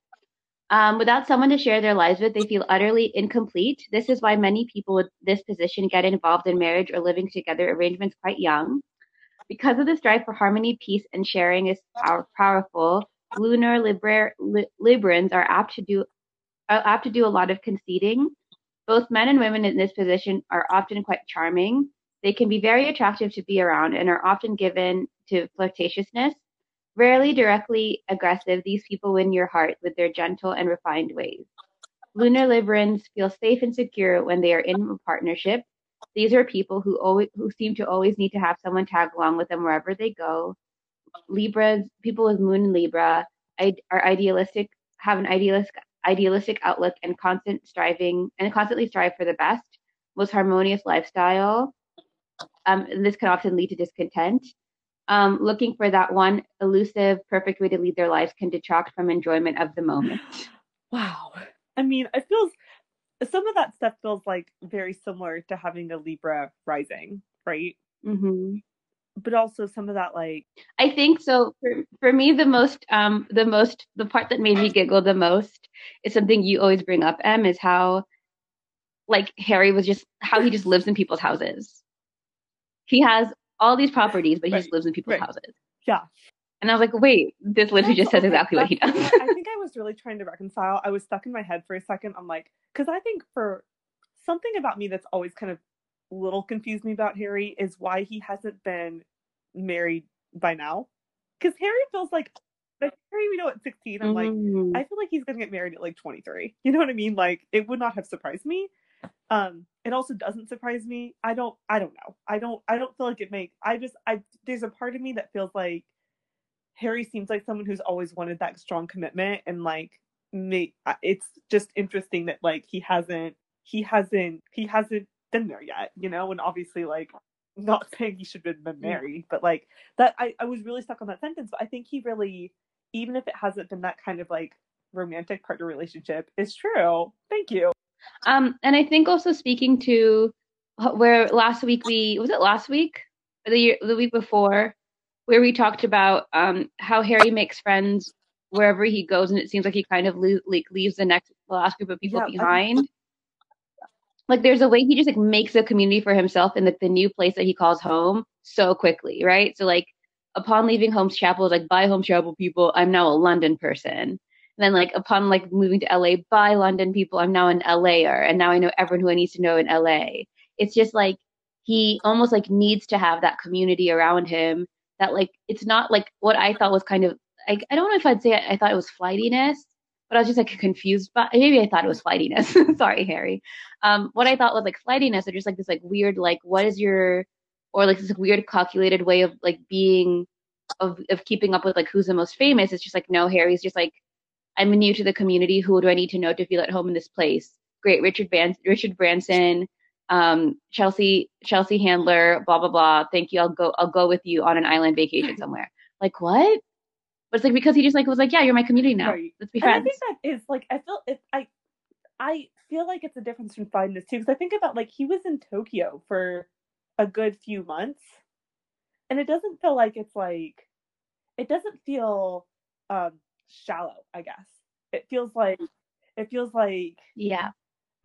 Um, without someone to share their lives with, they feel utterly incomplete. This is why many people with this position get involved in marriage or living together arrangements quite young. Because of the strive for harmony, peace, and sharing is power- powerful, lunar Libra- Li- Librans are apt to do are apt to do a lot of conceding. Both men and women in this position are often quite charming. They can be very attractive to be around and are often given to flirtatiousness. Rarely directly aggressive, these people win your heart with their gentle and refined ways. Lunar Librans feel safe and secure when they are in a partnership. These are people who always who seem to always need to have someone tag along with them wherever they go. Libras, people with Moon in Libra, are idealistic, have an idealistic idealistic outlook and constant striving and constantly strive for the best, most harmonious lifestyle. Um, this can often lead to discontent. Um, looking for that one elusive, perfect way to lead their lives can detract from enjoyment of the moment. Wow. I mean, it feels some of that stuff feels like very similar to having a Libra rising, right? Mm-hmm but also some of that like I think so for for me the most um the most the part that made me giggle the most is something you always bring up Em is how like Harry was just how he just lives in people's houses. He has all these properties but he right. just lives in people's right. houses. Yeah. And I was like, wait, this literally just says exactly what he does. I think I was really trying to reconcile. I was stuck in my head for a second. I'm like, because I think for something about me that's always kind of little confused me about Harry is why he hasn't been married by now. Because Harry feels like the Harry we know at 16. I'm like, Mm. I feel like he's gonna get married at like 23. You know what I mean? Like it would not have surprised me. Um, it also doesn't surprise me. I don't. I don't know. I don't. I don't feel like it make. I just. I. There's a part of me that feels like Harry seems like someone who's always wanted that strong commitment, and like, me. It's just interesting that like he hasn't. He hasn't. He hasn't been there yet. You know, and obviously like not saying he should have been married, but like that I, I was really stuck on that sentence. But I think he really, even if it hasn't been that kind of like romantic partner relationship, is true. Thank you. Um, and I think also speaking to where last week we was it last week or the year the week before where we talked about um how Harry makes friends wherever he goes, and it seems like he kind of like leaves the next the last group of people Yeah, behind. like there's a way he just like makes a community for himself in like the new place that he calls home so quickly, right? So like upon leaving Holmes Chapel, like bye Holmes Chapel people, I'm now a London person. Then like upon like moving to LA, by London people, I'm now an LAer, and now I know everyone who I need to know in LA. It's just like he almost like needs to have that community around him that like it's not like what I thought was kind of like I don't know if I'd say I, I thought it was flightiness, but I was just like confused. But maybe I thought it was flightiness. Sorry, Harry. Um, what I thought was like flightiness, or just like this like weird like what is your or like this weird calculated way of like being of of keeping up with like who's the most famous. It's just like no, Harry's just like I'm new to the community. Who do I need to know to feel at home in this place? Great, Richard Ban- Richard Branson, um, Chelsea Chelsea Handler, blah blah blah. Thank you. I'll go. I'll go with you on an island vacation somewhere. Like what? But it's like because he just like was like, yeah, you're my community now. Right. Let's be And I friends. think that is like I feel if I I feel like it's a difference from finding this too because I think about like he was in Tokyo for a good few months, and it doesn't feel like it's like it doesn't feel um shallow. I guess it feels like it feels like Yeah.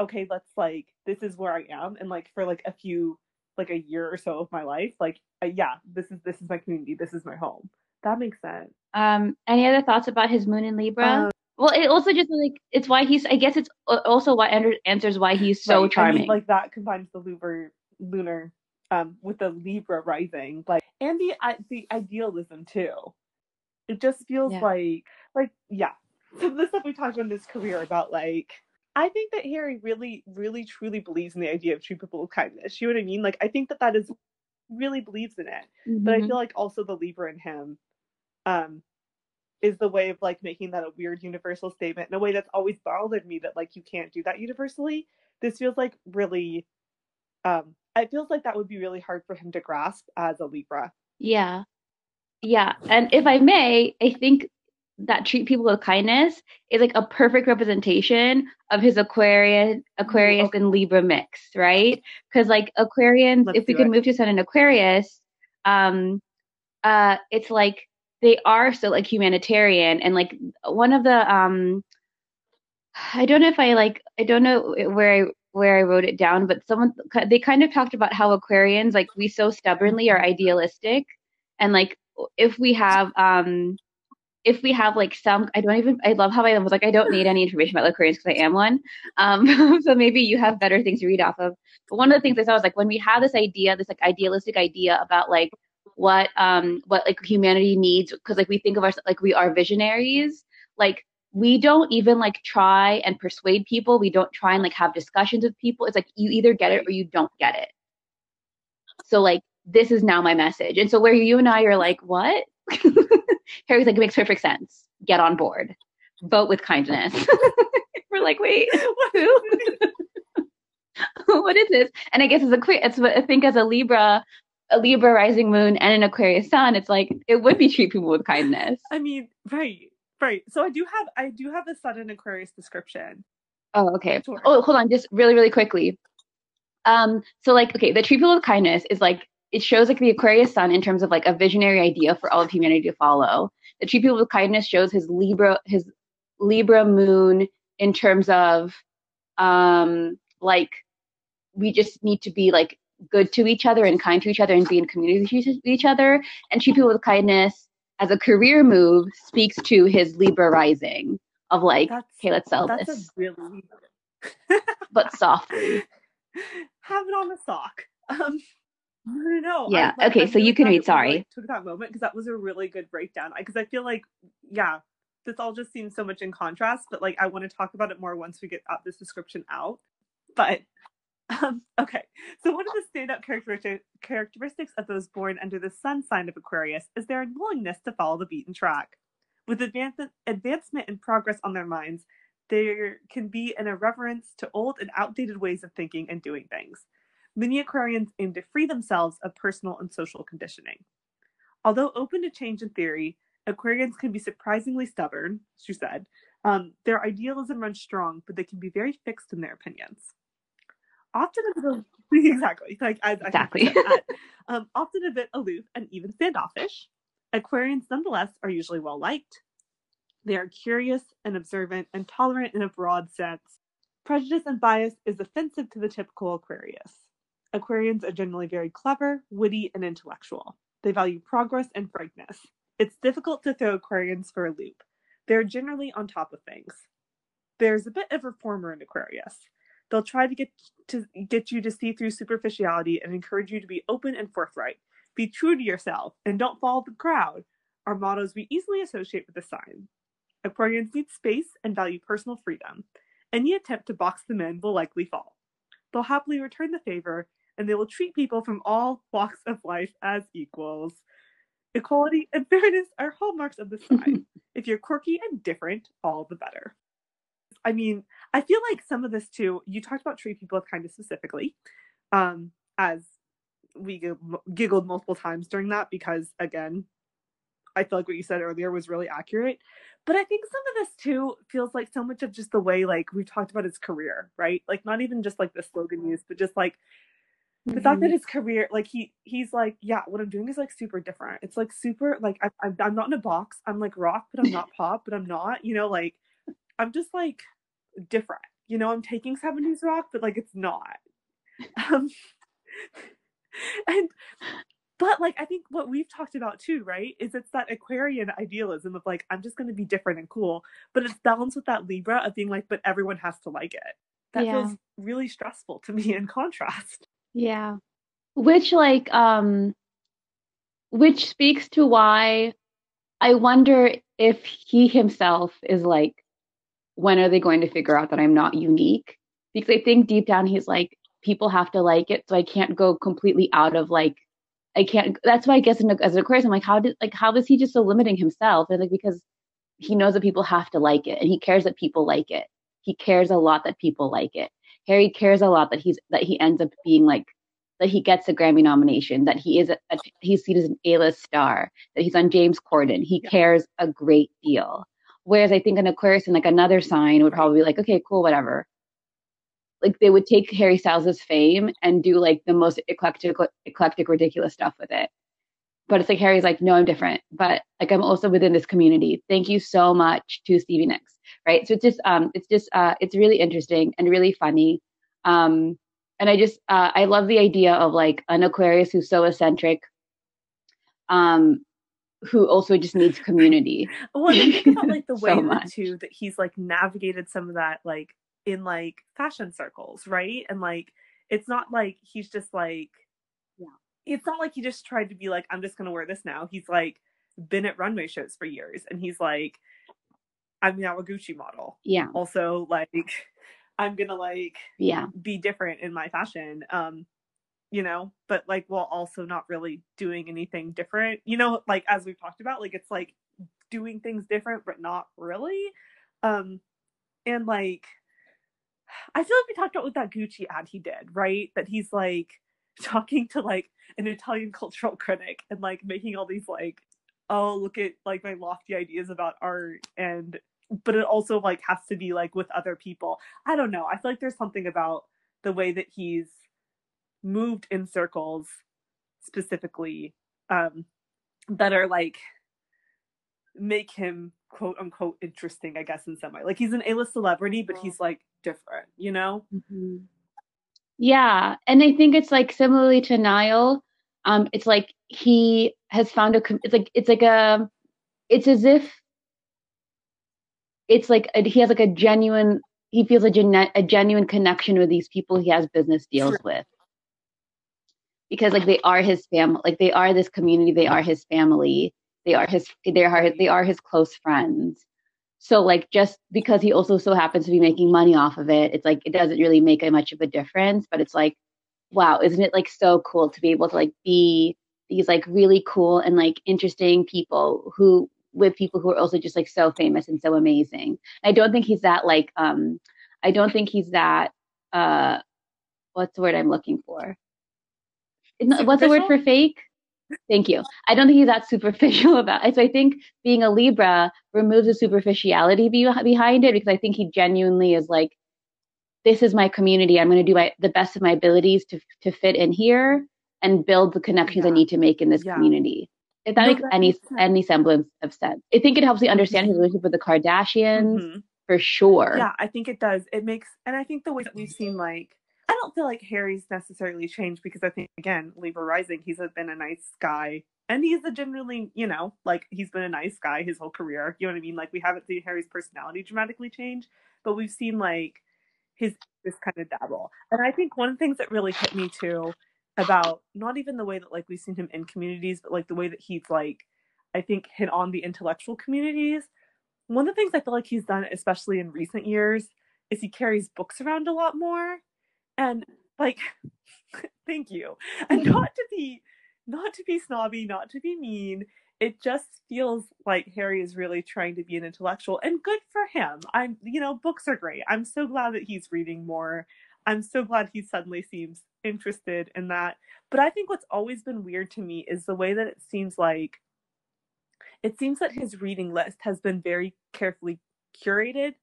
okay, let's like this is where I am, and like for like a few like a year or so of my life, like uh, yeah, this is this is my community, this is my home. That makes sense. Um, any other thoughts about his moon in Libra? Um, well, it also just like it's why he's. I guess it's also why answers why he's so Right. I mean, charming. like that combines the lunar lunar um with the Libra rising, like and the I the idealism too. It just feels Yeah. like like yeah. Of the stuff we talked about in his career about like I think that Harry really, really, truly believes in the idea of treat people with kindness. You know what I mean? Like I think that that is really believes in it. But I Mhm. feel like also the Libra in him, um, is the way of like making that a weird universal statement in a way that's always bothered me that like you can't do that universally. This feels like really, um, it feels like that would be really hard for him to grasp as a Libra. Yeah. Yeah. And if I may, I think that treat people with kindness is like a perfect representation of his Aquarius Aquarius okay. and Libra mix, right? Because like Aquarians, Let's if we could it. move to Sun and Aquarius, um uh it's like they are still like humanitarian and like one of the um I don't know if I like I don't know where I where I wrote it down, but someone they kind of talked about how Aquarians like we so stubbornly are idealistic and like if we have um if we have like some I don't even I love how I was like I don't need any information about Aquarians because I am one. Um so maybe you have better things to read off of. But one of the things I saw was like when we have this idea, this like idealistic idea about like what um what like humanity needs because like we think of ourselves like we are visionaries like we don't even like try and persuade people we don't try and like have discussions with people it's like you either get it or you don't get it so like this is now my message and so where you and i are like what harry's like it makes perfect sense get on board vote with kindness we're like wait who what is this and i guess as a que- it's what i think as a libra a libra rising moon and an aquarius sun it's like it would be treat people with kindness I mean, right, right. So I do have I do have a Sun in Aquarius description. Oh, okay. Sure. Oh, hold on, just really, really quickly. Um, so like, okay, the treat people with kindness is like it shows like the Aquarius sun in terms of like a visionary idea for all of humanity to follow. The treat people with kindness shows his Libra his Libra moon in terms of um like we just need to be like good to each other and kind to each other and be in community with each- other. And treat people with kindness as a career move speaks to his Libra rising of like, That's okay, let's sell this, really but softly. have it on the sock. Um, no, no, no. I- Yeah, like, okay, I'm so you can read, sorry. like, took that moment because that was a really good breakdown. Because I feel like, yeah, this all just seems so much in contrast. But like, I want to talk about it more once we get out this description out. But um, okay, so one of the standout characteristic, characteristics of those born under the sun sign of Aquarius is their willingness to follow the beaten track. With advancement, advancement and progress on their minds, there can be an irreverence to old and outdated ways of thinking and doing things. Many Aquarians aim to free themselves of personal and social conditioning. Although open to change in theory, Aquarians can be surprisingly stubborn, she said. Um, their idealism runs strong, but they can be very fixed in their opinions. Often a bit exactly like I Exactly. at- um, often a bit aloof and even standoffish. Aquarians, nonetheless, are usually well liked. They are curious and observant and tolerant in a broad sense. Prejudice and bias is offensive to the typical Aquarius. Aquarians are generally very clever, witty, and intellectual. They value progress and frankness. It's difficult to throw Aquarians for a loop. They're generally on top of things. There's a bit of reformer in Aquarius. They'll try to get to get you to see through superficiality and encourage you to be open and forthright. Be true to yourself and don't follow the crowd. Are mottos we easily associate with the sign. Aquarians need space and value personal freedom. Any attempt to box them in will likely fall. They'll happily return the favor and they will treat people from all walks of life as equals. Equality and fairness are hallmarks of the sign. if you're quirky and different, all the better. I mean, I feel like some of this too, you talked about tree people kind of specifically, um, as we giggled multiple times during that because, again, I feel like what you said earlier was really accurate. But I think some of this too feels like so much of just the way like we talked about his career, right? Like not even just like the slogan use, but just like the mm-hmm. fact that mm-hmm. his career like he he's like yeah what i'm doing is like super different it's like super like I, I'm, I'm not in a box i'm like rock but i'm not pop but i'm not you know like i'm just like different you know i'm taking 70s rock but like it's not um and but like i think what we've talked about too right is it's that aquarian idealism of like i'm just going to be different and cool but it's balanced with that libra of being like but everyone has to like it that yeah. feels really stressful to me in contrast yeah. Which like um which speaks to why I wonder if he himself is like when are they going to figure out that I'm not unique? Because I think deep down he's like people have to like it so I can't go completely out of like I can't that's why I guess in, as an Aquarius I'm like how did like how is he just so limiting himself? And like because he knows that people have to like it and he cares that people like it. He cares a lot that people like it. Harry cares a lot that he's that he ends up being like that he gets a Grammy nomination, that he is a, a he's seen as an A-list star, that he's on James Corden. He yeah. cares a great deal. Whereas I think an Aquarius and like another sign would probably be like, okay, cool, whatever. Like they would take Harry Styles' fame and do like the most eclectic, eclectic, ridiculous stuff with it. But it's like Harry's like, no, I'm different. But like I'm also within this community. Thank you so much to Stevie Nicks right? So it's just um, it's just uh, it's really interesting and really funny. Um, and I just uh, I love the idea of like an Aquarius who's so eccentric, um, who also just needs community. well, I think about like the way so that too that he's like navigated some of that like in like fashion circles, right? And like it's not like he's just like it's not like he just tried to be like I'm just gonna wear this now. He's like been at runway shows for years, and he's like I'm now a Gucci model. Yeah. Also, like, I'm gonna like yeah be different in my fashion. Um, you know, but like while also not really doing anything different. You know, like as we've talked about, like it's like doing things different but not really. Um, and like I feel like we talked about with that Gucci ad he did, right? That he's like talking to like an Italian cultural critic and like making all these like oh look at like my lofty ideas about art and but it also like has to be like with other people. I don't know. I feel like there's something about the way that he's moved in circles specifically um that are like make him quote unquote interesting, I guess, in some way. Like he's an A-list celebrity, but he's like different, you know? Mm-hmm. Yeah. And I think it's like similarly to Niall, um, it's like he has found a it's like it's like a it's as if it's like a, he has like a genuine he feels a, gen- a genuine connection with these people he has business deals sure. with because like they are his family like they are this community they are his family they are his they are they are his close friends so like just because he also so happens to be making money off of it it's like it doesn't really make a much of a difference but it's like wow isn't it like so cool to be able to like be these like really cool and like interesting people who with people who are also just like so famous and so amazing. I don't think he's that like um I don't think he's that uh what's the word I'm looking for? What's the word for fake? Thank you. I don't think he's that superficial about it. So I think being a Libra removes the superficiality behind it because I think he genuinely is like, this is my community. I'm going to do my, the best of my abilities to, to fit in here and build the connections yeah. I need to make in this yeah. community. If that no, makes that any makes any semblance of sense. I think it helps you understand his relationship with the Kardashians mm-hmm. for sure. Yeah, I think it does. It makes and I think the way that we've seen like I don't feel like Harry's necessarily changed because I think again, Libra Rising, he's been a nice guy. And he's a generally, you know, like he's been a nice guy his whole career. You know what I mean? Like we haven't seen Harry's personality dramatically change, but we've seen like his this kind of dabble. And I think one of the things that really hit me too about not even the way that like we've seen him in communities, but like the way that he's like, I think hit on the intellectual communities. One of the things I feel like he's done, especially in recent years, is he carries books around a lot more. And like, thank you. And not to be not to be snobby, not to be mean, it just feels like Harry is really trying to be an intellectual and good for him. I'm, you know, books are great. I'm so glad that he's reading more. I'm so glad he suddenly seems interested in that. But I think what's always been weird to me is the way that it seems like it seems that his reading list has been very carefully curated.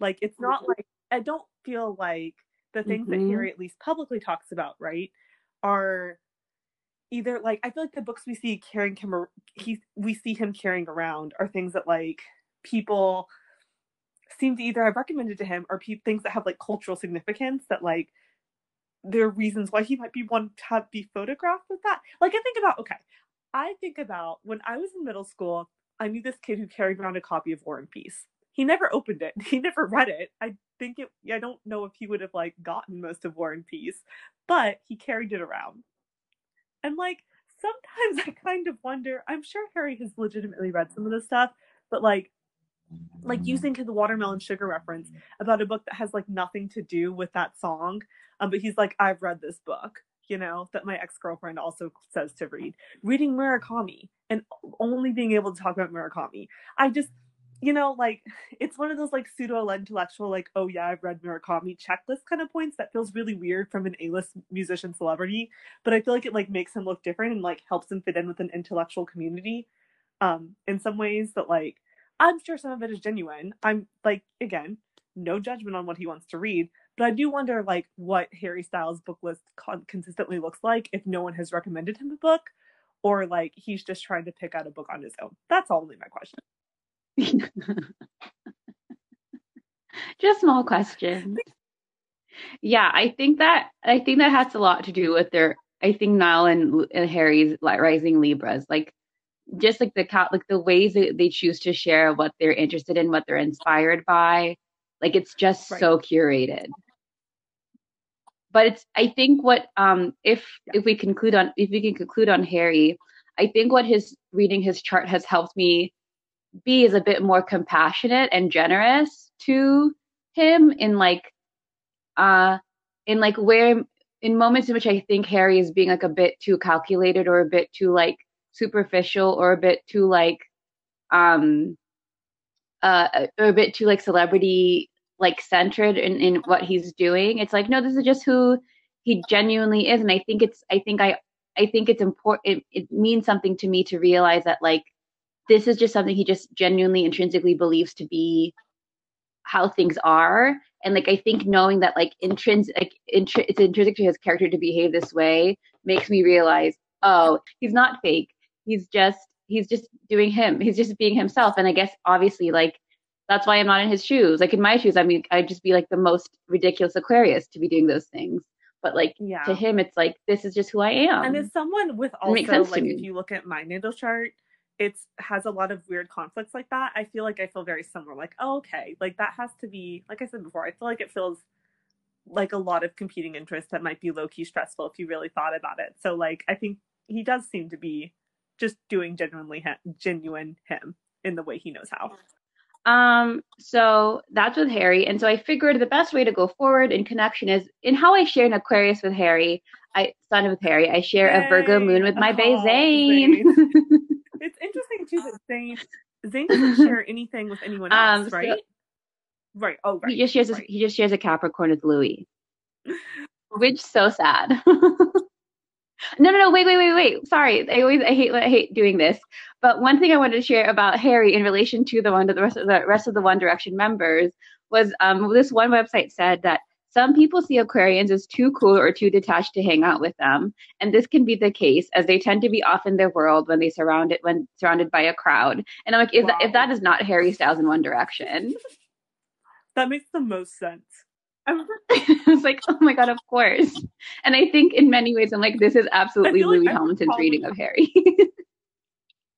Like it's not mm-hmm. like I don't feel like the things mm-hmm. that Harry at least publicly talks about, right, are either like I feel like the books we see carrying him he we see him carrying around are things that like people seem to either have recommended to him or pe- things that have like cultural significance that like there are reasons why he might be one to be photographed with that. Like I think about okay, I think about when I was in middle school, I knew this kid who carried around a copy of War and Peace. He never opened it. He never read it. I think it I don't know if he would have like gotten most of War and Peace, but he carried it around. And like sometimes I kind of wonder, I'm sure Harry has legitimately read some of this stuff, but like like using the watermelon sugar reference about a book that has like nothing to do with that song. Um, but he's like, I've read this book, you know, that my ex-girlfriend also says to read. Reading Murakami and only being able to talk about Murakami. I just you know, like it's one of those like pseudo intellectual, like, oh yeah, I've read Murakami checklist kind of points that feels really weird from an A-list musician celebrity. But I feel like it like makes him look different and like helps him fit in with an intellectual community. Um, in some ways that like I'm sure some of it is genuine. I'm like again, no judgment on what he wants to read, but I do wonder like what Harry Styles' book list con- consistently looks like if no one has recommended him a book, or like he's just trying to pick out a book on his own. That's only my question. Just small questions. Yeah, I think that I think that has a lot to do with their. I think Niall and, and Harry's rising Libras, like just like the cat, like the ways that they choose to share what they're interested in, what they're inspired by. Like it's just right. so curated. But it's I think what um if if we conclude on if we can conclude on Harry, I think what his reading his chart has helped me B is a bit more compassionate and generous to him in like uh in like where in moments in which I think Harry is being like a bit too calculated or a bit too like superficial or a bit too like um uh or a bit too like celebrity like centered in, in what he's doing. It's like, no, this is just who he genuinely is. And I think it's I think I I think it's important it, it means something to me to realize that like this is just something he just genuinely intrinsically believes to be how things are. And like i think knowing that like intrinsic like, intri- it's intrinsic to his character to behave this way makes me realize oh he's not fake. He's just he's just doing him he's just being himself. And i guess obviously like that's why i'm not in his shoes. Like in my shoes i mean i'd just be like the most ridiculous aquarius to be doing those things. But like yeah. to him it's like this is just who i am. And as someone with also like if you look at my natal chart it's has a lot of weird conflicts like that. I feel like I feel very similar. Like, oh, okay, like that has to be like I said before. I feel like it feels like a lot of competing interests that might be low key stressful if you really thought about it. So like I think he does seem to be just doing genuinely him, genuine him in the way he knows how. Um, so that's with Harry. And so I figured the best way to go forward in connection is in how I share an Aquarius with Harry, I sun with Harry, I share Yay. a Virgo moon with my oh, Bay Zayn. Too that Zayn Zayn doesn't share anything with anyone um, else, um, right? So, right. Oh, right. He just shares. Right. A, he just shares a Capricorn with Louis, which so sad. No, no, no. Wait, wait, wait, wait. Sorry, I always I hate I hate doing this. But one thing I wanted to share about Harry in relation to the one to the rest of the rest of the One Direction members was um this one website said that some people see Aquarians as too cool or too detached to hang out with them, and this can be the case as they tend to be off in their world when they surround it when surrounded by a crowd. And I'm like, wow. that, if that is not Harry Styles in One Direction, that makes the most sense. I was like, oh my god, of course. And I think in many ways, I'm like, this is absolutely Louis like Hamilton's reading of Harry.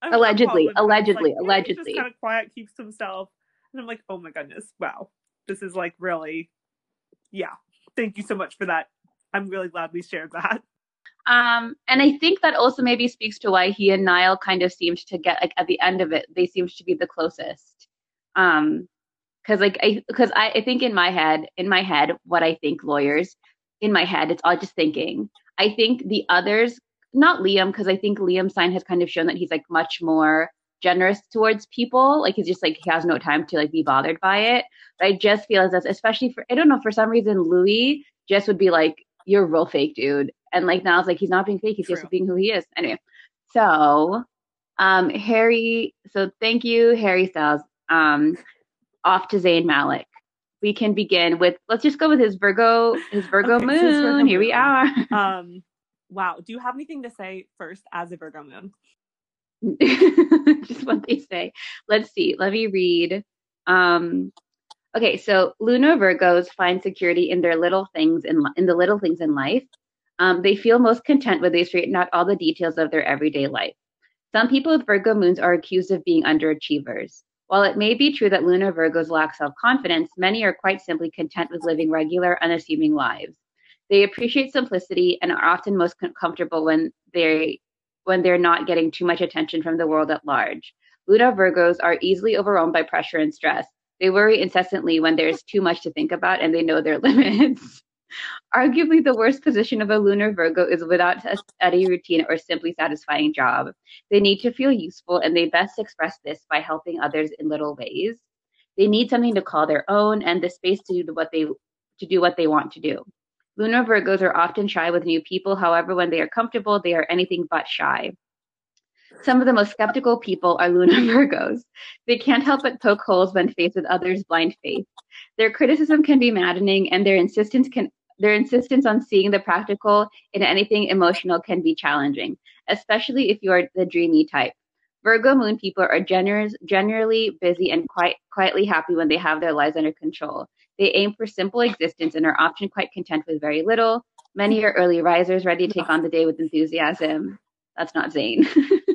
allegedly, allegedly, like, allegedly. Just kind of quiet, keeps himself, and I'm like, oh my goodness, wow, this is like really yeah, thank you so much for that. I'm really glad we shared that. Um, and I think that also maybe speaks to why he and Niall kind of seemed to get like at the end of it, they seemed to be the closest. Um, because like I because I, I think in my head, in my head, what I think lawyers, in my head, it's all just thinking. I think the others not Liam because I think Liam's sign has kind of shown that he's like much more generous towards people. Like he's just like he has no time to like be bothered by it. But I just feel as that's especially for I don't know for some reason Louis just would be like you're a real fake dude, and like now it's like he's not being fake. He's True. just being who he is. Anyway, so um Harry. So thank you Harry Styles. Um, off to Zayn Malik. We can begin with let's just go with his Virgo his Virgo okay, moon. Virgo Here moon. we are. Um wow. Do you have anything to say first as a Virgo moon? just what they say. Let's see. Let me read. Um, okay, so Luna Virgos find security in their little things in in the little things in life. Um, they feel most content when they straighten out all the details of their everyday life. Some people with Virgo moons are accused of being underachievers. While it may be true that Luna Virgos lack self confidence, many are quite simply content with living regular, unassuming lives. They appreciate simplicity and are often most comfortable when they when they're not getting too much attention from the world at large. Luna Virgos are easily overwhelmed by pressure and stress. They worry incessantly when there's too much to think about and they know their limits. Arguably, the worst position of a lunar Virgo is without a steady routine or simply satisfying job. They need to feel useful, and they best express this by helping others in little ways. They need something to call their own and the space to do what they to do what they want to do. Lunar Virgos are often shy with new people. However, when they are comfortable, they are anything but shy. Some of the most skeptical people are lunar Virgos. They can't help but poke holes when faced with others' blind faith. Their criticism can be maddening, and their insistence can their insistence on seeing the practical in anything emotional can be challenging, especially if you are the dreamy type. Virgo moon people are generous, generally busy and quite quietly happy when they have their lives under control. They aim for simple existence and are often quite content with very little. Many are early risers, ready to take on the day with enthusiasm. That's not Zayn.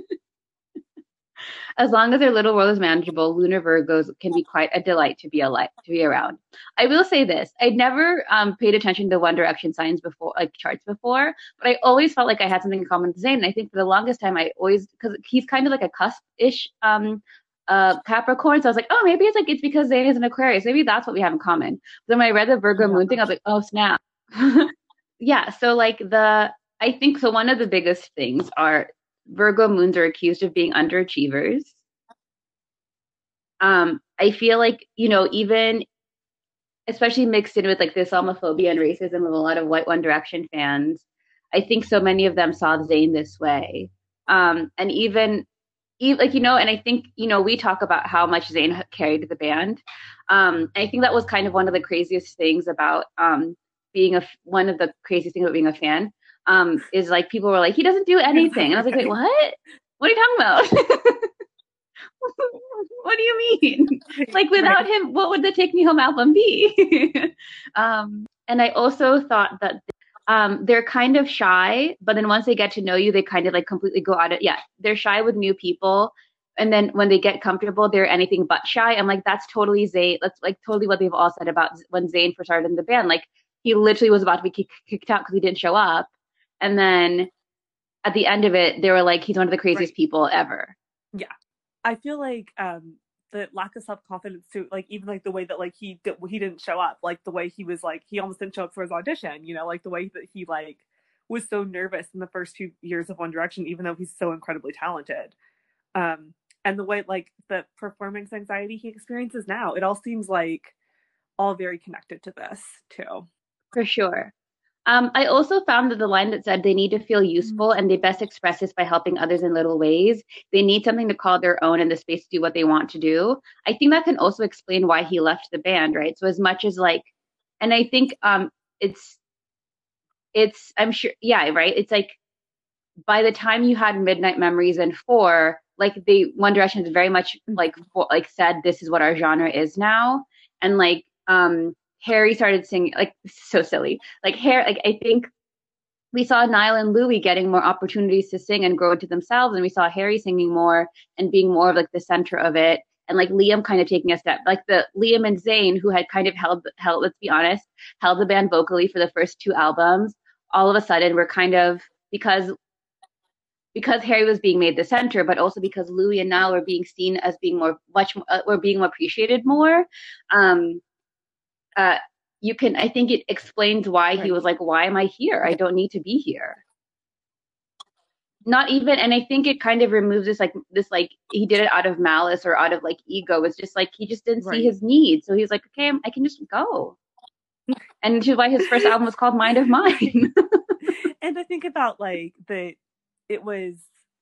as long as their little world is manageable, lunar Virgos can be quite a delight to be alive, to be around. I will say this: I'd never um, paid attention to One Direction signs before, like charts before, but I always felt like I had something in common with Zayn. And I think for the longest time, I always because he's kind of like a cusp-ish um, uh, Capricorn. So I was like, oh, maybe it's like it's because Zayn is an Aquarius. Maybe that's what we have in common. But then when I read the Virgo moon thing, I was like, oh snap. yeah. So like the I think so. One of the biggest things are Virgo moons are accused of being underachievers. Um, I feel like you know even especially mixed in with like this Islamophobia and racism of a lot of White One Direction fans. I think so many of them saw Zayn this way. Um, and even like you know, and I think you know we talk about how much Zayn carried the band. Um, I think that was kind of one of the craziest things about um, being a one of the craziest things about being a fan um, is like people were like he doesn't do anything, and I was like, wait, what? What are you talking about? what do you mean? Like without him, what would the Take Me Home album be? um, and I also thought that um, they're kind of shy, but then once they get to know you, they kind of like completely go out of yeah, they're shy with new people. And then when they get comfortable, they're anything but shy. I'm like, that's totally Zayn. That's like totally what they've all said about when Zayn first started in the band. Like he literally was about to be kick, kicked out because he didn't show up. And then at the end of it, they were like, he's one of the craziest right. people ever. Yeah. I feel like um the lack of self confidence to like even like the way that like he did, he didn't show up, like the way he was like he almost didn't show up for his audition, you know, like the way that he like was so nervous in the first two years of One Direction, even though he's so incredibly talented. Um, and the way like the performance anxiety he experiences now, it all seems like all very connected to this too. For sure. Um, I also found that the line that said they need to feel useful mm-hmm. and they best express this by helping others in little ways. They need something to call their own and the space to do what they want to do. I think that can also explain why he left the band, right? So as much as like, and I think um, it's, it's, I'm sure, yeah, right. It's like by the time you had Midnight Memories and Four, like the One Direction is very much like like said this is what our genre is now, and like um Harry started singing like so silly. Like Harry, like I think we saw Niall and Louis getting more opportunities to sing and grow into themselves, and we saw Harry singing more and being more of like the center of it, and like Liam kind of taking a step, like the Liam and Zayn who had kind of held held, let's be honest, held the band vocally for the first two albums. All of a sudden, we're kind of because because Harry was being made the center, but also because Louis and Niall were being seen as being more much uh, were being appreciated more. Um, uh, you can i think it explains why he was like why am i here? I don't need to be here. Not even and i think it kind of removes this like this like he did it out of malice or out of like ego. It's just like he just didn't Right. see his needs. So he's like okay i can just go. And which is why his first album was called mind of mine. And I think about like that it was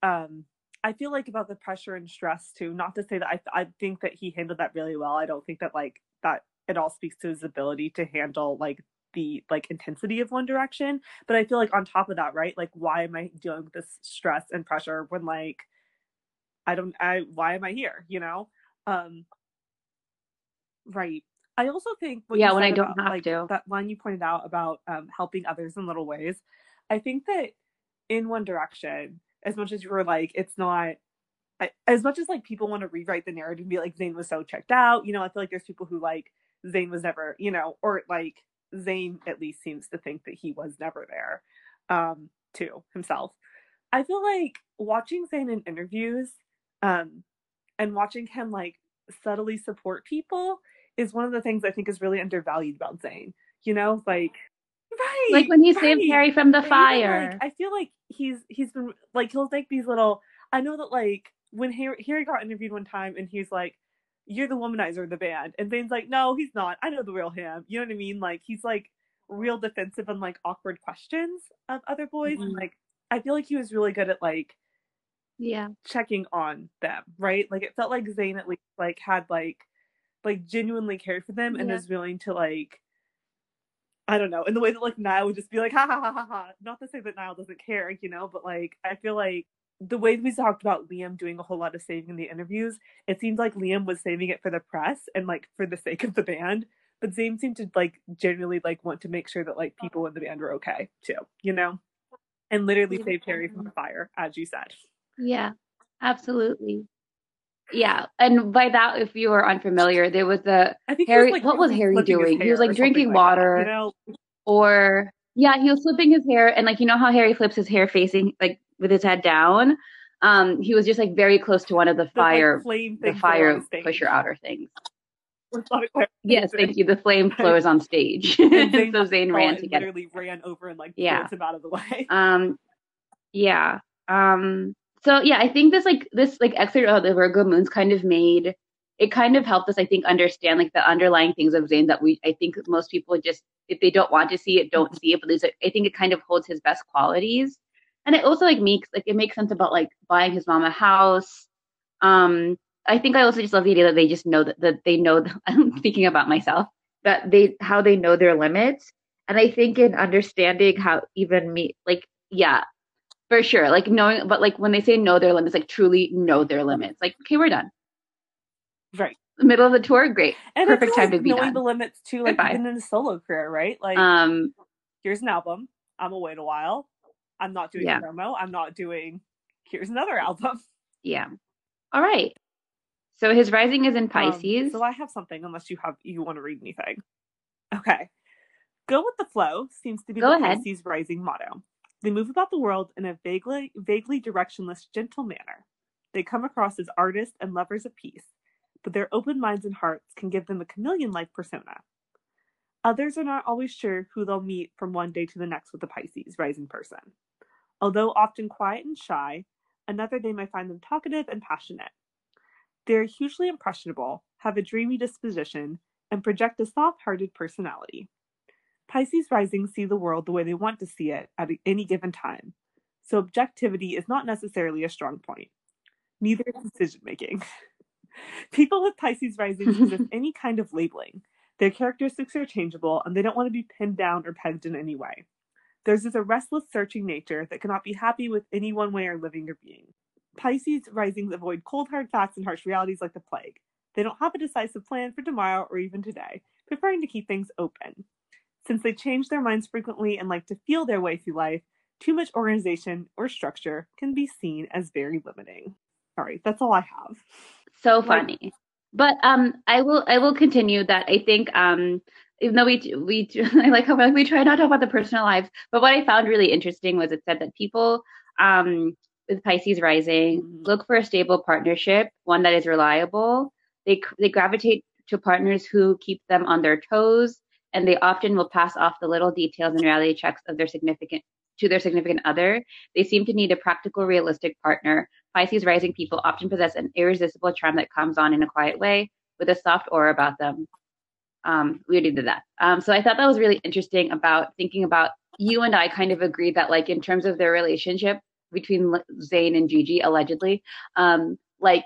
um I feel like about the pressure and stress too. Not to say that I I think that he handled that really well. I don't think that like that it all speaks to his ability to handle like the like intensity of One Direction. But I feel like on top of that, right? Like why am I dealing with this stress and pressure when like I don't I why am I here? You know? Um right. I also think what Yeah, when I don't about, have like, to. that line you pointed out about um, helping others in little ways. I think that in One Direction, as much as you were like, it's not I, as much as like people want to rewrite the narrative and be like Zayn was so checked out. You know, I feel like there's people who like Zayn was never, you know, or like Zayn at least seems to think that he was never there, um, too himself. I feel like watching Zayn in interviews, um, and watching him like subtly support people is one of the things I think is really undervalued about Zayn. You know, like right, like when he saved harry from the fire like, I feel like he's he's been like he'll make these little. I know that like when Harry, Harry got interviewed one time and he's like, "You're the womanizer of the band," and Zayn's like, "No, he's not. I know the real him." You know what I mean? Like he's like real defensive and like awkward questions of other boys. And Mhm. like I feel like he was really good at like yeah checking on them, right? Like it felt like Zayn at least like had like like genuinely cared for them and Yeah. was willing to like I don't know, in the way that like Niall would just be like ha ha ha ha ha. Not to say that Niall doesn't care, you know, but like I feel like the way we talked about Liam doing a whole lot of saving in the interviews, it seemed like Liam was saving it for the press and like for the sake of the band. But Zayn seemed to like genuinely like want to make sure that like people in the band were okay too, you know? And literally Yeah. saved Harry from the fire, as you said. Yeah, absolutely. Yeah, and by that, if you are unfamiliar, there was a I think he Harry- like, what was Harry doing? He was, like, drinking something like that, water. you know, or yeah, he was flipping his hair, and like you know how Harry flips his hair facing like with his head down. Um, he was just like very close to one of the the, like, fire, flame the fire pusher outer things. With a lot of Yes, thank you. The flame flows on stage, And so Zayn Zayn ran to get it. literally ran over and like Yeah. him out of the way. Um, yeah. Um, so yeah, I think this like this like excerpt of the Virgo moons kind of made it kind of helped us, I think, understand like the underlying things of Zayn that we I think most people just if they don't want to see it, don't see it. But I think it kind of holds his best qualities, and it also like makes like it makes sense about like buying his mom a house. Um, I think I also just love the idea that they just know that, that they know. I'm thinking about myself that they how they know their limits, and I think in understanding how even me like yeah for sure like knowing but like when they say know their limits like truly know their limits like okay we're done Right. middle of the tour great And Perfect time like to be knowing done. the limits too, like Goodbye. even in a solo career, right? Like um here's an album. I'm gonna wait a while. I'm not doing Yeah. a promo. I'm not doing here's another album. yeah all right so his rising is in Um, pisces so I have something unless you have you want to read anything. Okay. Go with the flow seems to be Go the ahead. Pisces rising motto. They move about the world in a vaguely vaguely directionless, gentle manner. They come across as artists and lovers of peace, but their open minds and hearts can give them a chameleon-like persona. Others are not always sure who they'll meet from one day to the next with the Pisces rising person. Although often quiet and shy, another day might find them talkative and passionate. They are hugely impressionable, have a dreamy disposition, and project a soft hearted personality. Pisces rising see the world the way they want to see it at any given time, so objectivity is not necessarily a strong point. Neither is decision making. People with Pisces rising resist any kind of labeling. Their characteristics are changeable and they don't want to be pinned down or pegged in any way. Theirs is a restless, searching nature that cannot be happy with any one way of living or being. Pisces risings avoid cold hard facts and harsh realities like the plague. They don't have a decisive plan for tomorrow or even today, preferring to keep things open. Since they change their minds frequently and like to feel their way through life, too much organization or structure can be seen as very limiting. All right, that's all I have. so like- funny but um i will i will continue that i think um even though we we i like how like, we try not to talk about the personal lives but what i found really interesting was it said that people um with pisces rising Mhm. look for a stable partnership one that is reliable they they gravitate to partners who keep them on their toes and they often will pass off the little details and reality checks of their significant to their significant other. They seem to need a practical, realistic partner. Pisces rising people often possess an irresistible charm that comes on in a quiet way with a soft aura about them. Um, we already did that. Um, so I thought that was really interesting about thinking about you and I kind of agreed that like in terms of their relationship between Zayn and Gigi allegedly, um, like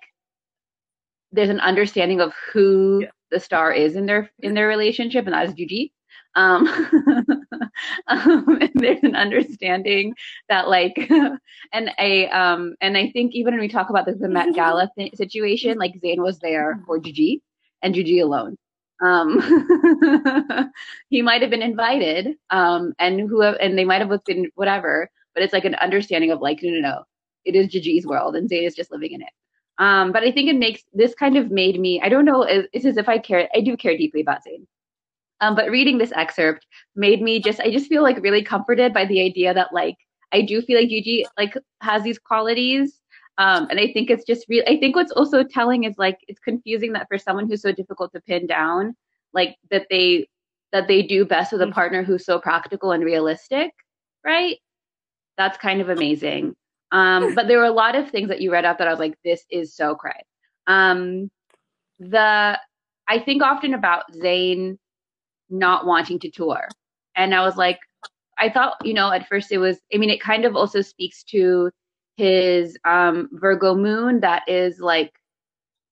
there's an understanding of who yeah. the star is in their in their relationship, and that is Gigi. Um, um, and there's an understanding that like, and a um, and I think even when we talk about the, the Met Gala th- situation, like Zayn was there for Gigi and Gigi alone. Um, he might have been invited, um, and who and they might have looked in whatever, but it's like an understanding of like, no, no, no, it is Gigi's world, and Zayn is just living in it. Um, but I think it makes this kind of made me. I don't know. It's as if I care. I do care deeply about Zayn. Um, but reading this excerpt made me just. I just feel like really comforted by the idea that like I do feel like Gigi like has these qualities um, and I think it's just real. I think what's also telling is like it's confusing that for someone who's so difficult to pin down, like that they that they do best with a mm-hmm. partner who's so practical and realistic, right? That's kind of amazing. Um, but there were a lot of things that you read out that I was like, this is so cray. Um, the I think often about Zayn not wanting to tour, and I was like, I thought, you know, at first it was. I mean, it kind of also speaks to his um, Virgo moon that is like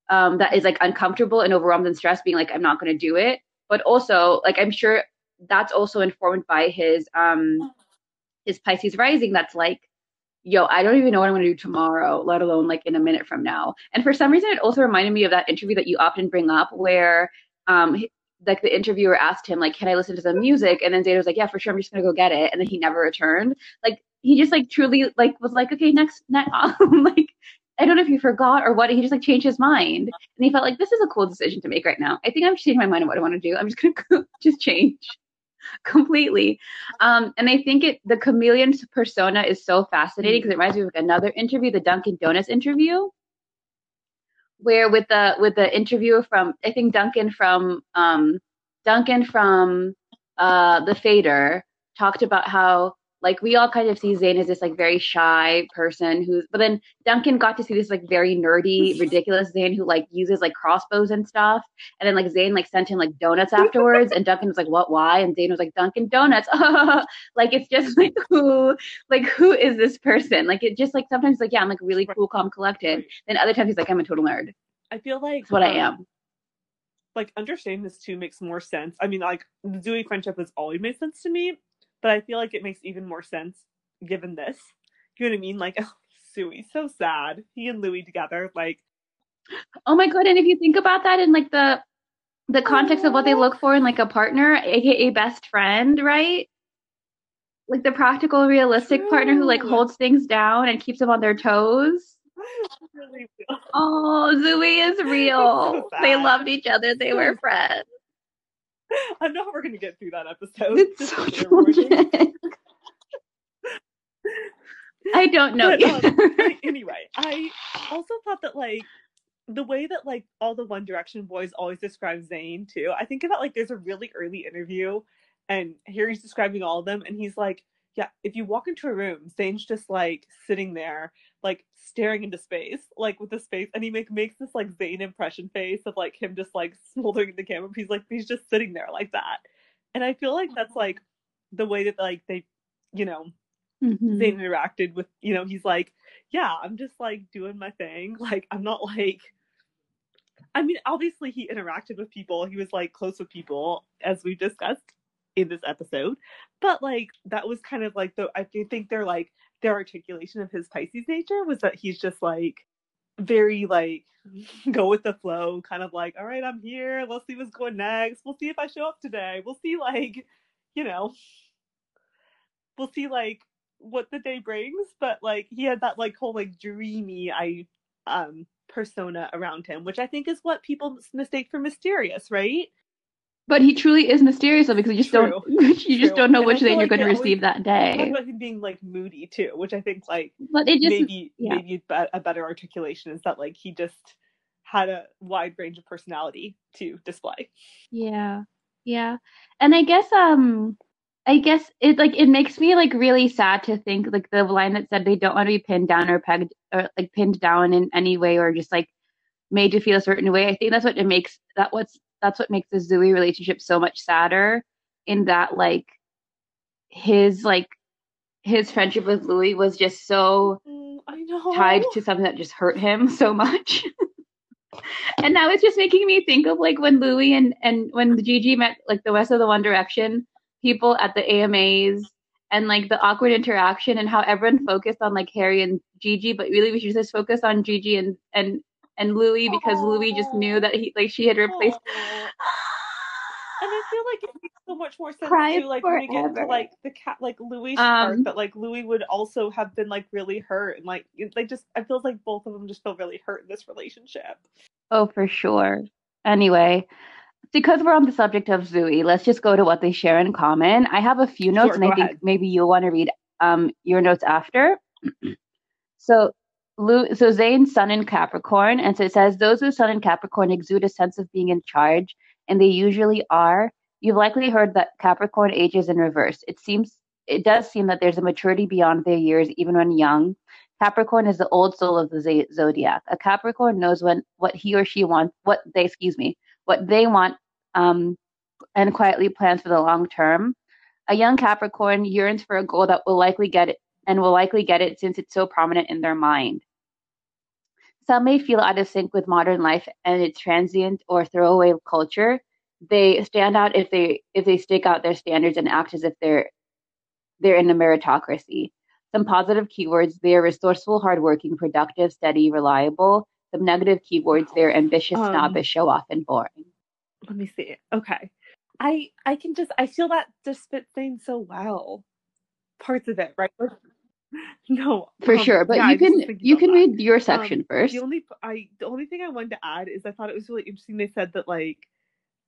um, that is like uncomfortable and overwhelmed and stressed, being like, I'm not going to do it. But also, like, I'm sure that's also informed by his um, his Pisces rising. That's like, yo, I don't even know what I'm going to do tomorrow, let alone like in a minute from now. And for some reason, it also reminded me of that interview that you often bring up where um, like the interviewer asked him like can i listen to some music and then Zayn was like yeah for sure i'm just gonna go get it and then he never returned like he just like truly like was like, okay, next, next, like I don't know if he forgot or what. He just like changed his mind, and he felt like this is a cool decision to make right now. I think I'm changing my mind on what I want to do. I'm just gonna just change completely. Um, and I think it the chameleon persona is so fascinating because it reminds me of another interview, the Dunkin' Donuts interview, where with the with the interviewer from I think Duncan from um, Duncan from uh, the Fader talked about how like we all kind of see Zayn as this like very shy person who's but then Duncan got to see this like very nerdy, ridiculous Zayn who like uses like crossbows and stuff. And then like Zayn like sent him like donuts afterwards and Duncan was like, What why? And Zayn was like, Dunkin' Donuts. like it's just like who like who is this person? Like it just like sometimes like, yeah, I'm like really cool, calm, collected. Then other times he's like, I'm a total nerd. I feel like That's what um, I am. Like understanding this too makes more sense. I mean, like the Zouis friendship has always made sense to me but I feel like it makes even more sense given this. You know what I mean? Like, oh, Zouis, so sad. He and Louis together, like. Oh my god! And if you think about that in like the the context of what they look for in like a partner, aka best friend, right? Like the practical, realistic True. partner who like holds things down and keeps them on their toes. Really oh, Zouis is real. So they loved each other. They were friends. I know we're gonna get through that episode. It's so. I don't know. But, um, anyway, I also thought that like the way that like all the One Direction boys always describe Zayn too. I think about like there's a really early interview, and here he's describing all of them, and he's like, "Yeah, if you walk into a room, Zayn's just like sitting there, like staring into space, like with the space, and he make makes this like Zayn impression face of like him just like smoldering the camera. He's like he's just sitting there like that, and I feel like that's like the way that like they, you know, mm-hmm. Zayn interacted with you know he's like yeah I'm just like doing my thing like I'm not like. I mean, obviously he interacted with people. He was like close with people, as we've discussed in this episode. But like that was kind of like the I think they're like their articulation of his Pisces nature was that he's just like very like go with the flow, kind of like, all right, I'm here. Let's see what's going next. We'll see if I show up today. We'll see like, you know, we'll see like what the day brings. But like he had that like whole like dreamy I um persona around him, which I think is what people mistake for mysterious, right? But he truly is mysterious though, because you just True. don't you just don't know which thing you're going to receive that day. About him being like moody too, which I think like but it just, maybe yeah. maybe a better articulation is that like he just had a wide range of personality to display. Yeah. Yeah. And I guess um I guess it like it makes me like really sad to think like the line that said they don't want to be pinned down or pegged or like pinned down in any way or just like made to feel a certain way. I think that's what it makes that what's that's what makes the Zouis relationship so much sadder in that like his like his friendship with Louis was just so Mm, I know. tied to something that just hurt him so much. and now it's just making me think of like when Louis and and when Gigi met like the rest of the One Direction people at the AMAs and like the awkward interaction and how everyone focused on like Harry and Gigi, but really we should just focus on Gigi and and and Louis because Louis just knew that he like she had replaced. And I feel like it makes so much more sense Cry too, like when we get into forever. like the cat, like Louis' Um, part, that like Louis would also have been like really hurt, and like it, like just I feel like both of them just feel really hurt in this relationship. Oh, for sure. Anyway, because we're on the subject of Zouis, let's just go to what they share in common. I have a few notes, Sure, and I go think maybe you'll want to read um, your notes after. so, so Zayn's Sun in Capricorn, and so it says those with Sun in Capricorn exude a sense of being in charge, and they usually are. You've likely heard that Capricorn ages in reverse. It seems, it does seem that there's a maturity beyond their years, even when young. Capricorn is the old soul of the zodiac. A Capricorn knows when what he or she wants, what they, excuse me, what they want, um, and quietly plans for the long term. A young Capricorn yearns for a goal that will likely get it and will likely get it since it's so prominent in their mind. Some may feel out of sync with modern life and its transient or throwaway culture. They stand out if they if they stake out their standards and act as if they're they're in a meritocracy. Some positive keywords, they are resourceful, hardworking, productive, steady, reliable. Some negative keywords, they're ambitious, Um, snobbish, show off, and boring. Let me see. Okay, I I can just I feel that just fits Zayn so well. Parts of it, right? No, For um, sure. But yeah, you can you can that. read your section Um, first. The only I the only thing I wanted to add is I thought it was really interesting. They said that like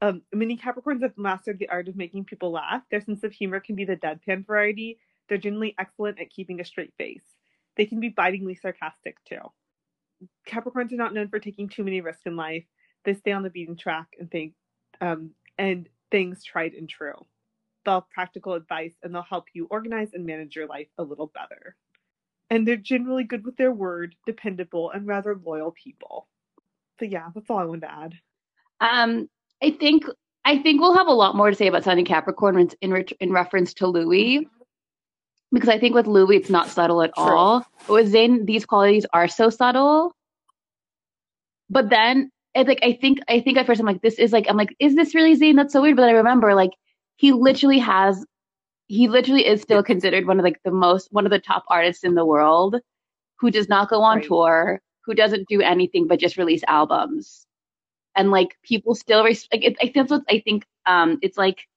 um, many Capricorns have mastered the art of making people laugh. Their sense of humor can be the deadpan variety. They're generally excellent at keeping a straight face. They can be bitingly sarcastic too. Capricorns are not known for taking too many risks in life. They stay on the beaten track and think um, and things tried and true. They'll practical advice and they'll help you organize and manage your life a little better. And they're generally good with their word, dependable, and rather loyal people. So yeah, that's all I wanted to add. Um, I think I think we'll have a lot more to say about Sun and Capricorn in in, in reference to Louis, because I think with Louis it's not subtle at True. all. But with Zayn, these qualities are so subtle. But then it's like I think I think at first I'm like, this is like I'm like, is this really Zayn? That's so weird. But then I remember like he literally has he literally is still considered one of like the most one of the top artists in the world who does not go on Right. tour, who doesn't do anything but just release albums. And like people still res- like it, I think that's what I think um it's like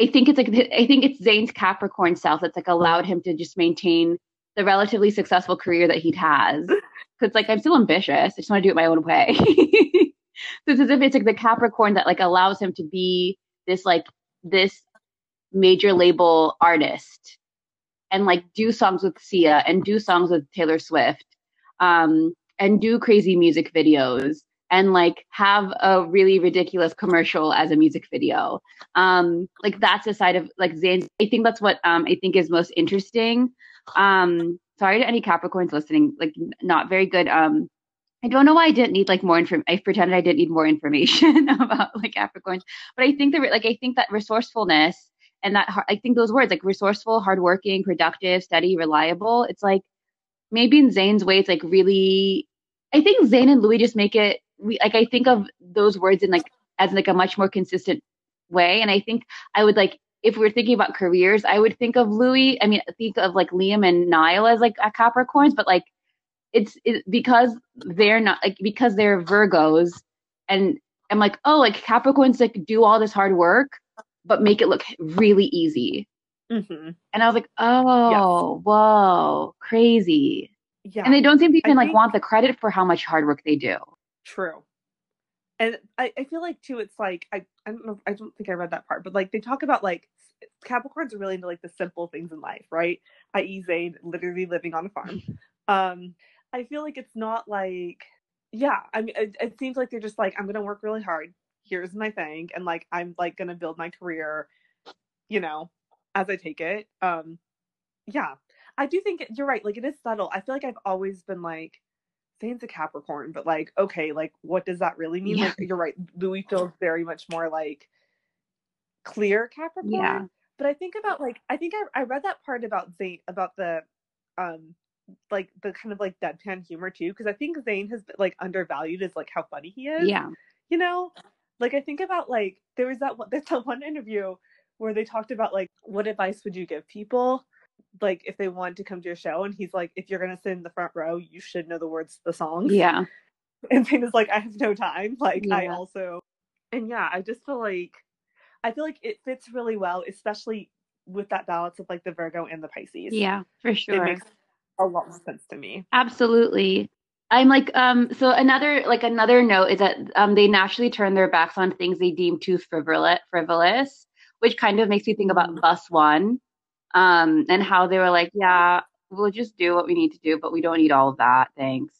I think it's like I think it's Zayn's Capricorn self that's like allowed him to just maintain the relatively successful career that he has. Cause like I'm still ambitious. I just want to do it my own way. so it's as if it's like the Capricorn that like allows him to be this like this major label artist and like do songs with Sia and do songs with Taylor Swift um and do crazy music videos and like have a really ridiculous commercial as a music video. Um like that's the side of like Zayn I think that's what um I think is most interesting. Um sorry to any Capricorns listening like not very good um I don't know why I didn't need like more information. I pretended I didn't need more information about like Capricorns, but I think that like I think that resourcefulness and that I think those words like resourceful, hardworking, productive, steady, reliable. It's like maybe in Zayn's way, it's like really. I think Zane and Louis just make it we like I think of those words in like as like a much more consistent way, and I think I would like if we're thinking about careers, I would think of Louis. I mean, think of like Liam and Niall as like a Capricorns, but like it's it, because they're not like because they're Virgos, and I'm like, oh, like Capricorns like do all this hard work, but make it look really easy. hmm And I was like, oh, whoa, crazy. Yeah, And they don't seem to I even like think- want the credit for how much hard work they do. true. And I, I feel like too, it's like I, I don't know, I don't think I read that part, but like they talk about like Capricorns are really into like the simple things in life, right? I.e., Zayn literally living on a farm. um, I feel like it's not like, yeah, I mean, it, it seems like they're just like, I'm gonna work really hard. Here's my thing, and like I'm like gonna build my career, you know, as I take it. Um, yeah, I do think you're right. Like it is subtle. I feel like I've always been like, Zayn's a Capricorn, but like, okay, like what does that really mean? Yeah. Like you're right. Louis feels very much more like clear Capricorn. Yeah. But I think about like I think I I read that part about Zane about the um like the kind of like deadpan humor too because I think Zayn has been like undervalued as like how funny he is. Yeah. You know, like I think about like there was that one there's that one interview where they talked about like what advice would you give people like if they wanted to come to your show and he's like if you're gonna sit in the front row you should know the words to the songs Yeah. and Zayn is like I have no time like I also and yeah I just feel like I feel like it fits really well especially with that balance of like the Virgo and the Pisces Yeah, for it sure. makes a lot more sense to me Absolutely. I'm like, um, so another like another note is that um they naturally turn their backs on things they deem too frivolous frivolous, which kind of makes me think about Mhm. bus one. Um, and how they were like, Yeah, we'll just do what we need to do, but we don't need all of that, thanks.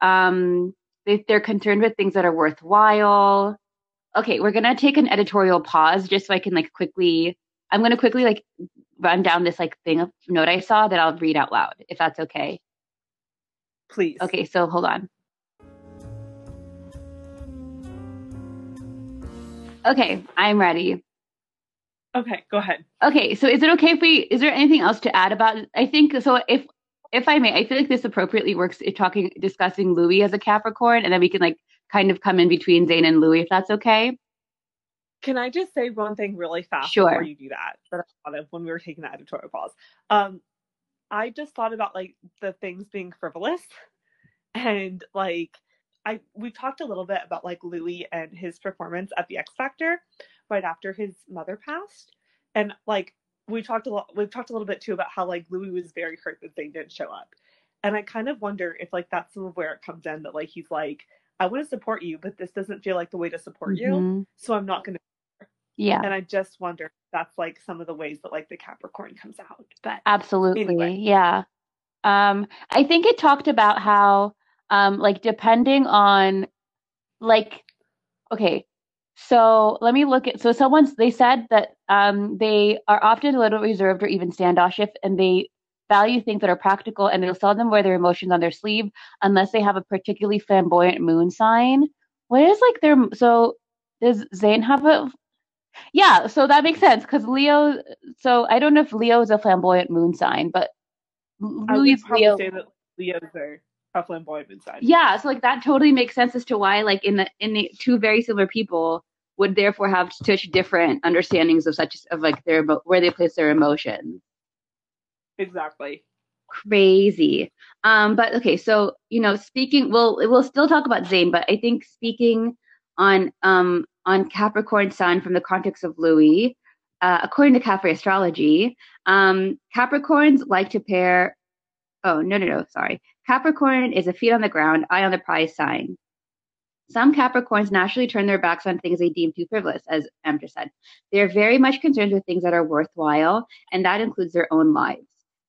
Um they they're concerned with things that are worthwhile. Okay, we're gonna take an editorial pause just so I can like quickly I'm gonna quickly like run down this like thing of note I saw that I'll read out loud, if that's okay. please Okay, so hold on. Okay, I'm ready. okay go ahead Okay, so is it okay if we is there anything else to add about it? I think so if if I may, I feel like this appropriately works if talking discussing Louis as a Capricorn and then we can like kind of come in between Zayn and Louis if that's okay. Can I just say one thing really fast Sure. before you do that that I thought of when we were taking that editorial pause? Um, I just thought about like the things being frivolous and like I we talked a little bit about like Louis and his performance at the X Factor right after his mother passed. And like we talked a lot we've talked a little bit too about how like Louis was very hurt that they didn't show up. And I kind of wonder if like that's some of where it comes in that like he's like, I want to support you, but this doesn't feel like the way to support you. Mhm. So I'm not gonna Yeah, and I just wonder if that's like some of the ways that like the Capricorn comes out. But absolutely. Anyway. Yeah. Um I think it talked about how um like depending on like okay so let me look at so someone's they said that um they are often a little reserved or even standoffish and they value things that are practical and they'll seldom wear their emotions on their sleeve unless they have a particularly flamboyant moon sign what is like their so does Zayn have a yeah so that makes sense because leo so i don't know if leo is a flamboyant moon sign but I Louis leo say that Leos are a flamboyant moon sign. yeah so like that totally makes sense as to why like in the in the two very similar people would therefore have such different understandings of such of like their where they place their emotions Exactly. crazy um but okay so you know speaking we'll we'll still talk about Zayn, but I think speaking on um on Capricorn Sun from the context of Louis uh, according to Cafe Astrology um Capricorns like to pair oh no no no sorry Capricorn is a feet on the ground eye on the prize sign Some Capricorns naturally turn their backs on things they deem too frivolous, as Em said. They are very much concerned with things that are worthwhile, and that includes their own lives.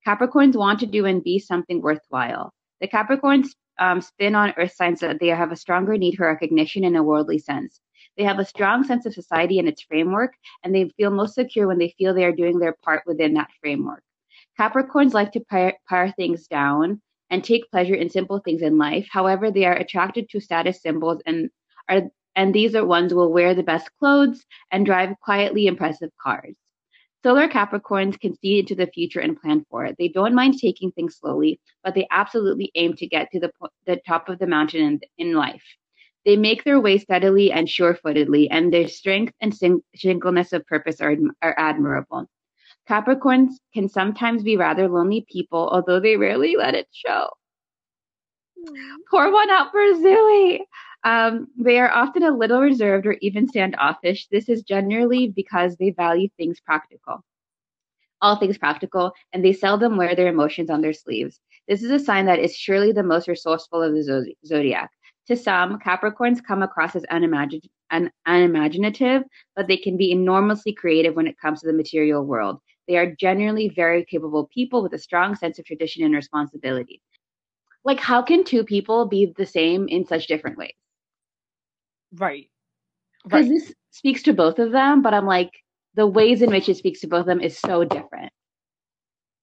Capricorns want to do and be something worthwhile. The Capricorns um, spin on earth signs that they have a stronger need for recognition in a worldly sense. They have a strong sense of society and its framework, and they feel most secure when they feel they are doing their part within that framework. Capricorns like to pare, things down and take pleasure in simple things in life. However, they are attracted to status symbols and are and these are ones will wear the best clothes and drive quietly impressive cars. Solar Capricorns can see into the future and plan for it. They don't mind taking things slowly, but they absolutely aim to get to the, po- the top of the mountain in, in life. They make their way steadily and sure-footedly, and their strength and sing- singleness of purpose are, are admirable. Capricorns can sometimes be rather lonely people, although they rarely let it show. Pour one out for Zouis. Um, they are often a little reserved or even standoffish. This is generally because they value things practical, all things practical, and they seldom wear their emotions on their sleeves. This is a sign that is surely the most resourceful of the zo- zodiac. To some, Capricorns come across as unimagin- un- unimaginative, but they can be enormously creative when it comes to the material world. They are generally very capable people with a strong sense of tradition and responsibility. Like, how can two people be the same in such different ways? Right. because Right. this speaks to both of them but i'm like the ways in which it speaks to both of them is so different.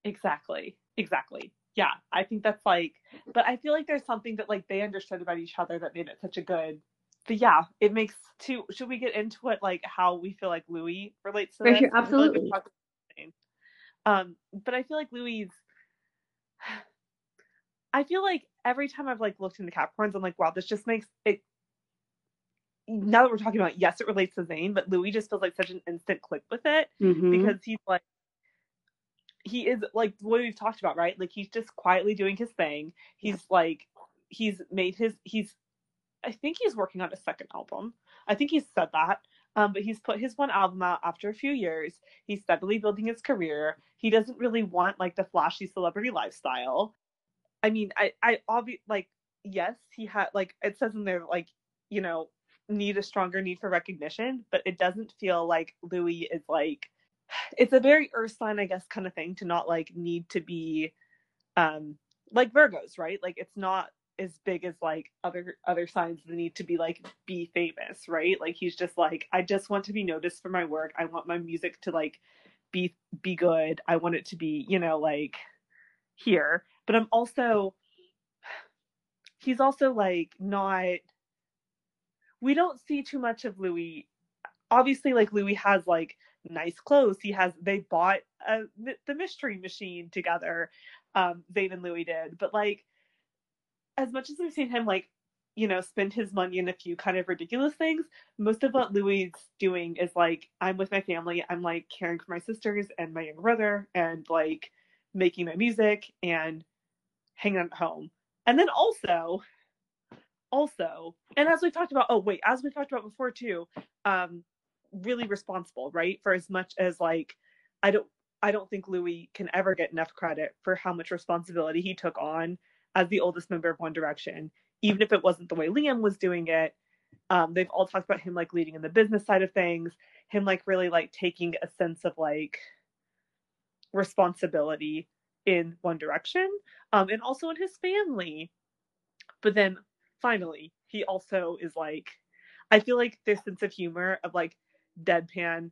Exactly. Exactly. Yeah, I think that's like, but I feel like there's something that like they understood about each other that made it such a good. But yeah, it makes two. Should we get into it like how we feel like Louis relates to For this? sure, like absolutely. talked about the same. Um, but I feel like Louis. I feel like every time I've like looked into Capricorns, I'm like, wow, this just makes it. Now that we're talking about, yes, it relates to Zayn, but Louis just feels like such an instant click with it Mhm. because he's like he is like what we've talked about right? Like he's just quietly doing his thing. He's like he's made his he's i think he's working on a second album. I think he's said that um, but he's put his one album out after a few years. He's steadily building his career. He doesn't really want like the flashy celebrity lifestyle. I mean i i obvi- like yes he had like it says in there like you know need a stronger need for recognition but it doesn't feel like louis is like it's a very earth sign i guess kind of thing to not like need to be um like virgos right? Like it's not as big as like other other signs that need to be like be famous right? Like he's just like i just want to be noticed for my work. I want my music to like be be good. I want it to be you know like here. But i'm also he's also like not we don't see too much of louis. Obviously like louis has like nice clothes. He has they bought a, the mystery machine together um Zayn and louis did. But like as much as we've seen him like you know spend his money in a few kind of ridiculous things most of what louis is doing is like i'm with my family. I'm like caring for my sisters and my younger brother and like making my music and hanging out at home. And then also also and as we talked about oh wait as we talked about before too um really responsible right? For as much as like i don't i don't think louis can ever get enough credit for how much responsibility he took on as the oldest member of one direction even if it wasn't the way liam was doing it. Um they've all talked about him like leading in the business side of things him like really like taking a sense of like responsibility in one direction um and also in his family. But then finally he also is like i feel like this sense of humor of like deadpan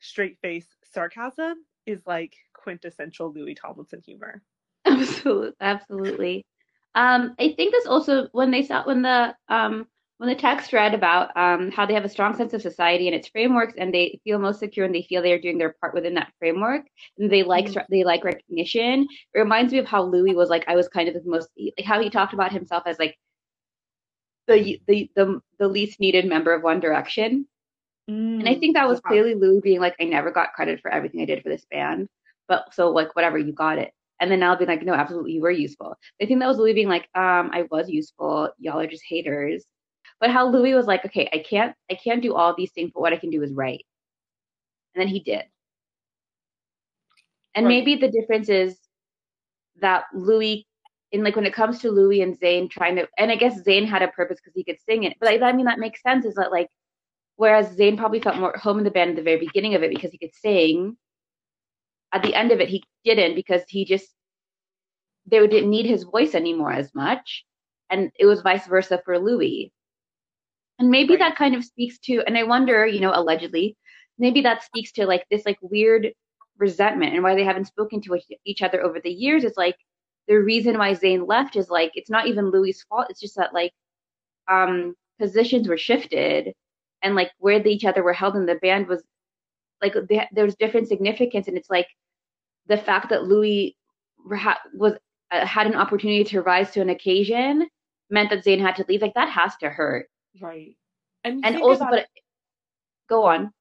straight face sarcasm is like quintessential louis tomlinson humor Absolutely, absolutely. Um, I think this also when they saw when the um when the text read about um how they have a strong sense of society and its frameworks and they feel most secure and they feel they are doing their part within that framework and they like Mhm. they like recognition. It reminds me of how Louis was like I was kind of the most like how he talked about himself as like the the the the least needed member of One Direction. And I think that was Yeah. clearly Louis being like, I never got credit for everything I did for this band. But so like whatever, you got it. And then I'll be like, no, absolutely, you were useful. I think that was Louis being like, um, I was useful. Y'all are just haters. But how Louis was like, okay, I can't, I can't do all these things, but what I can do is write. And then he did. And Right. maybe the difference is that Louis, in like when it comes to Louis and Zayn trying to, and I guess Zayn had a purpose because he could sing it. But I, I mean, that makes sense. Is that like, whereas Zayn probably felt more at home in the band at the very beginning of it because he could sing. At the end of it, he didn't because he just they didn't need his voice anymore as much, and it was vice versa for Louis. And maybe Right. that kind of speaks to, and I wonder, you know, allegedly, maybe that speaks to like this like weird resentment and why they haven't spoken to each- other over the years. It's like the reason why Zayn left is like it's not even Louis' fault. It's just that like um positions were shifted and like where they, each other were held in the band was like they, there was different significance and it's like the fact that Louis was uh, had an opportunity to rise to an occasion meant that Zayn had to leave. Like that has to hurt. right and And also, but it- go on.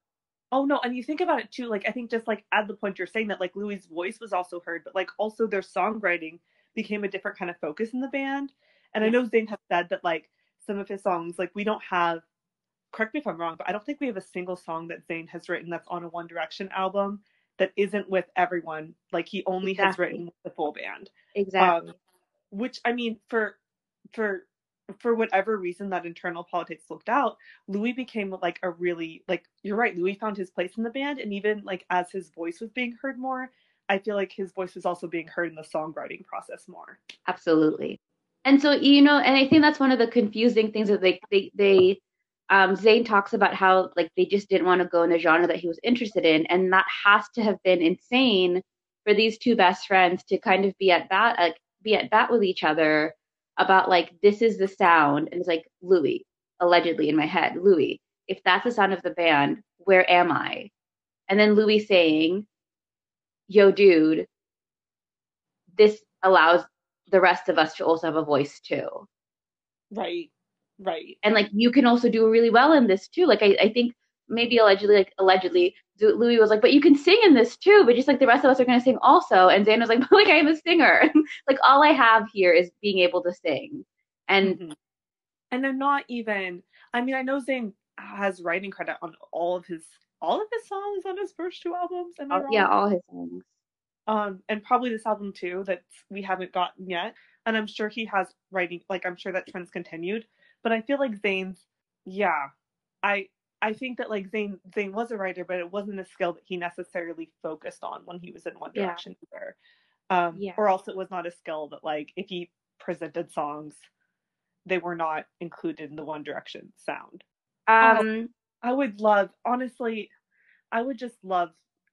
Oh no, and you think about it too, like I think just like at the point you're saying that like Louis' voice was also heard, but like also their songwriting became a different kind of focus in the band. And I know Zayn has said that like some of his songs, like we don't have correct me if I'm wrong, but I don't think we have a single song that Zayn has written that's on a One Direction album that isn't with everyone. Like he only has written with the full band. Exactly. Um, which I mean, for for for whatever reason that internal politics looked out, Louis became like a really like you're right. Louis found his place in the band, and even like as his voice was being heard more, I feel like his voice was also being heard in the songwriting process more. Absolutely. And so you know, and I think that's one of the confusing things that they they they um, Zayn talks about how like they just didn't want to go in the genre that he was interested in, and that has to have been insane for these two best friends to kind of be at bat, like be at bat with each other about like this is the sound, and it's like Louis, allegedly in my head, Louis, if that's the sound of the band, where am I? And then Louis saying, "Yo, dude, this allows the rest of us to also have a voice too." Right. Right. And like you can also do really well in this too. Like I, I think maybe allegedly, like allegedly, Louis was like, but you can sing in this too, but just like the rest of us are going to sing also. And Zayn was like, but like I'm a singer. like all I have here is being able to sing. And mm-hmm. and I'm not even. I mean, I know Zayn has writing credit on all of his all of his songs on his first two albums. Am I wrong? Yeah, all his songs. Um, and probably this album too that we haven't gotten yet. And I'm sure he has writing. Like I'm sure that trend's continued. But I feel like Zayn's, yeah, I I think that like Zayn Zayn was a writer, but it wasn't a skill that he necessarily focused on when he was in One Direction yeah. either. Um, yeah. Or else it was not a skill that like if he presented songs, they were not included in the One Direction sound. Um, um I would love honestly, I would just love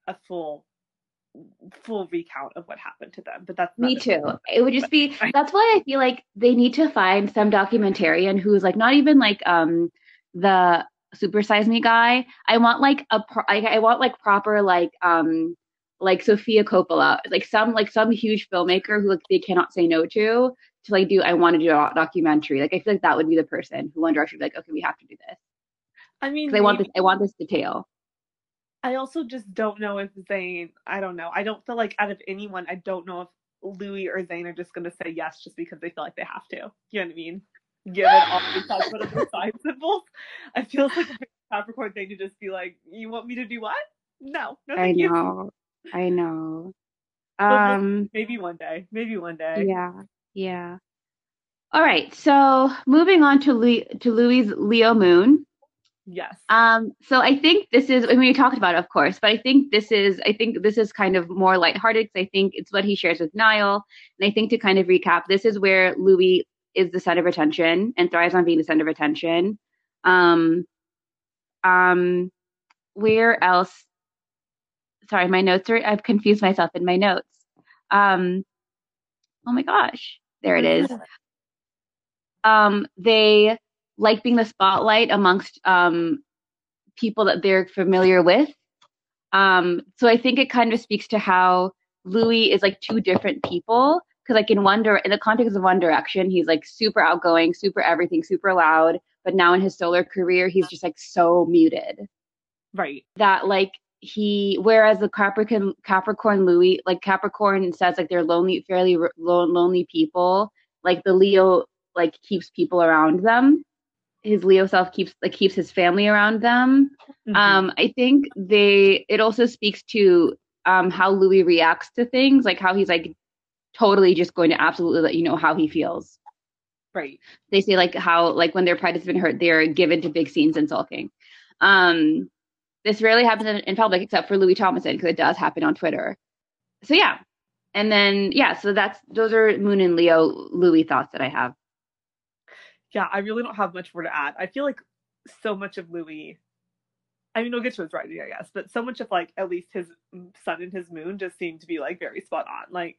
a full full recount of what happened to them. But that's me too. It would just be that's why I feel like they need to find some documentarian who's like not even like um the super size me guy. I want like a pro- I, I want like proper like um like Sofia Coppola, like some like some huge filmmaker who like they cannot say no to to like do I want to do a documentary. Like I feel like that would be the person who One Direction would be like, okay, we have to do this. I mean, I want this. I want this detail. I also just don't know if Zayn. I don't know. I don't feel like out of anyone, I don't know if Louis or Zayn are just gonna say yes just because they feel like they have to. You know what I mean? Given all the the sign symbols, I feel like a Capricorn thing to just be like, "You want me to do what? No, no, I know, you. I know. Um, maybe one day, maybe one day. Yeah, yeah. All right, so moving on to Le- to Louis Leo Moon. Yes. Um, so I think this is, I mean, we talked about it, of course, but I think this is, I think this is kind of more lighthearted because I think it's what he shares with Niall. And I think to kind of recap, this is where Louis is the center of attention and thrives on being the center of attention. Um, um, where else? Sorry, my notes are, I've confused myself in my notes. Um, oh my gosh, there it is. Um, they, like being the spotlight amongst um, people that they're familiar with. Um, so I think it kind of speaks to how Louis is like two different people. Because like in One in the context of One Direction, he's like super outgoing, super everything, super loud. But now in his solo career, he's just like so muted. Right. That like he, whereas the Capricorn Capricorn Louis, like Capricorn says like they're lonely, fairly lonely people. Like the Leo like keeps people around them his Leo self keeps like keeps his family around them. Mm-hmm. Um, I think they it also speaks to um how Louis reacts to things, like how he's like totally just going to absolutely let you know how he feels. Right. They say like how like when their pride has been hurt, they're given to big scenes and sulking. Um, this rarely happens in, in public except for Louis Tomlinson because it does happen on Twitter. So yeah, and then yeah, so that's those are Moon and Leo Louis thoughts that I have yeah, I really don't have much more to add. I feel like so much of Louis, I mean, we'll get to his writing, I guess, but so much of like at least his sun and his moon just seem to be like very spot on. Like,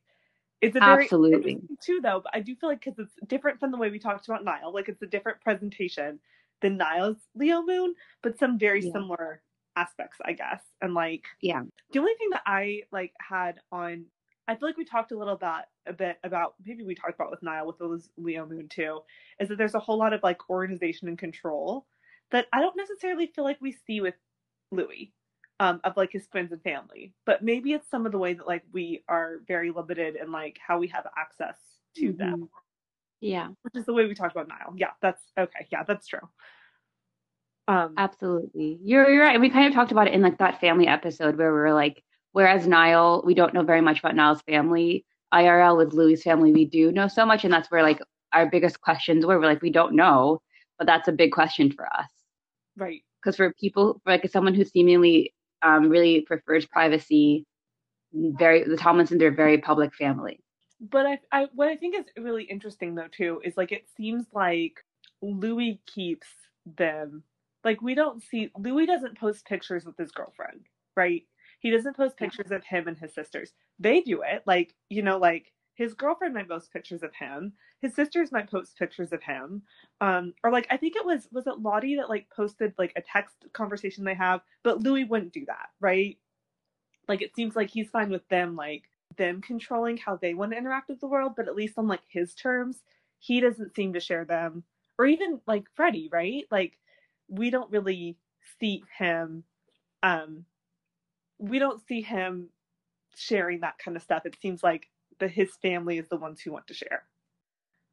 it's a very absolutely too though, but I do feel like because it's different from the way we talked about Niall, like it's a different presentation than Niall's Leo moon, but some very yeah. similar aspects, I guess. And like, yeah, the only thing that I like had on I feel like we talked a little about a bit about maybe we talked about with Niall with those Leo Moon too, is that there's a whole lot of like organization and control that I don't necessarily feel like we see with Louis, um, of like his friends and family. But maybe it's some of the way that like we are very limited in like how we have access to mm-hmm. them. Yeah. Which is the way we talked about Niall. Yeah, that's okay. Yeah, that's true. Um, Absolutely. You're you're right. We kind of talked about it in like that family episode where we were like, Whereas Niall, we don't know very much about Niall's family. IRL with Louis' family, we do know so much, and that's where like our biggest questions were. We're like, we don't know, but that's a big question for us. Right. Because for people, like someone who seemingly um, really prefers privacy, very the Tomlinsons are a very public family. But I, I, what I think is really interesting though too is like it seems like Louis keeps them Like we don't see Louis doesn't post pictures with his girlfriend, right? He doesn't post pictures of him and his sisters. They do it. Like, you know, like his girlfriend might post pictures of him. His sisters might post pictures of him. Um, or like I think it was was it Lottie that like posted like a text conversation they have, but Louis wouldn't do that, right? Like it seems like he's fine with them like them controlling how they want to interact with the world, but at least on like his terms, he doesn't seem to share them. Or even like Freddie, right? Like we don't really see him um we don't see him sharing that kind of stuff. It seems like the his family is the ones who want to share.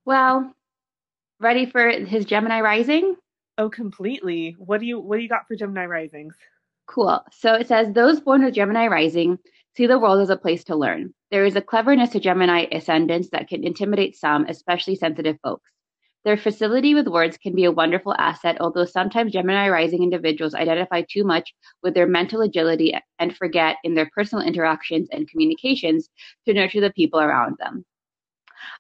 Well, ready for his Gemini rising? Oh, completely. What do you what do you got for Gemini risings? Cool. So it says those born with Gemini rising see the world as a place to learn. There is a cleverness to Gemini ascendants that can intimidate some, especially sensitive folks. Their facility with words can be a wonderful asset, although sometimes Gemini rising individuals identify too much with their mental agility and forget in their personal interactions and communications to nurture the people around them.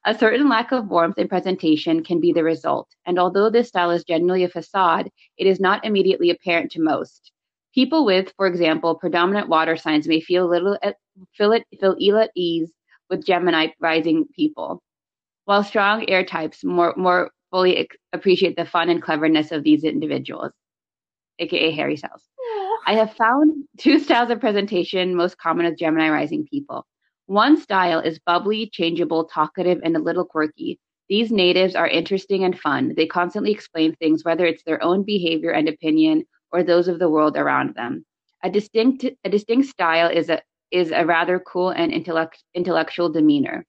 A certain lack of warmth in presentation can be the result, and although this style is generally a facade, it is not immediately apparent to most. People with, for example, predominant water signs may feel little at, feel, it, feel ill at ease with Gemini rising people, while strong air types more more fully appreciate the fun and cleverness of these individuals, aka Harry Styles. I have found two styles of presentation most common with Gemini rising people. One style is bubbly, changeable, talkative, and a little quirky. These natives are interesting and fun. They constantly explain things, whether it's their own behavior and opinion or those of the world around them. A distinct, a distinct style is a, is a rather cool and intellect, intellectual demeanor.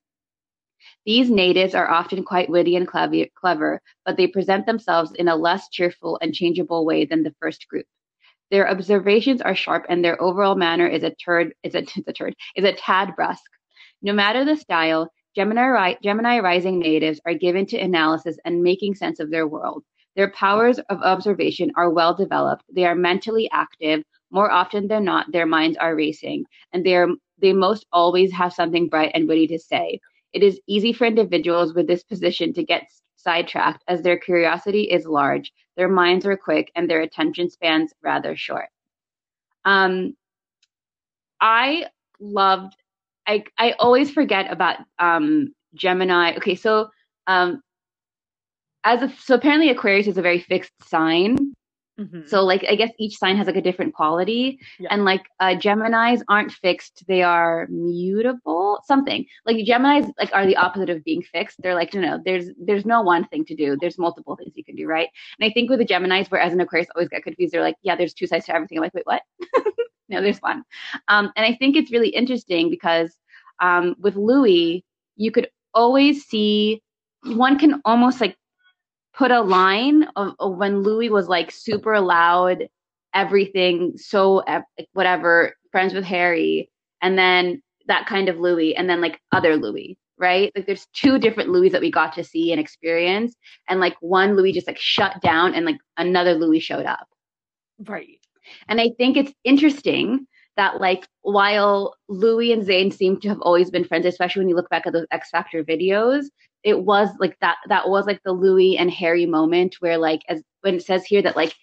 These natives are often quite witty and clever, but they present themselves in a less cheerful and changeable way than the first group. Their observations are sharp, and their overall manner is a turd is a, a turd is a tad brusque. No matter the style, Gemini, Gemini rising natives are given to analysis and making sense of their world. Their powers of observation are well developed. They are mentally active. More often than not, their minds are racing, and they are they most always have something bright and witty to say. It is easy for individuals with this position to get sidetracked as their curiosity is large, their minds are quick, and their attention spans rather short. Um, I loved. I I always forget about um, Gemini. Okay, so um, as a, so apparently Aquarius is a very fixed sign. Mm-hmm. So like I guess each sign has like a different quality, yeah. and like uh, Gemini's aren't fixed; they are mutable. Something like Gemini's like are the opposite of being fixed. They're like you know there's there's no one thing to do. There's multiple things you can do, right? And I think with the Gemini's, whereas an Aquarius always get confused, they're like yeah, there's two sides to everything. I'm like wait what? no, there's one. Um, and I think it's really interesting because um, with Louis, you could always see one can almost like put a line of, of when Louis was like super loud, everything, so whatever, friends with Harry, and then that kind of Louis, and then like other Louis, right? Like there's two different Louis that we got to see and experience, and like one Louis just like shut down, and like another Louis showed up. Right. And I think it's interesting that like while Louis and Zayn seem to have always been friends, especially when you look back at those X Factor videos, it was like that that was like the Louis and Harry moment where like as when it says here that like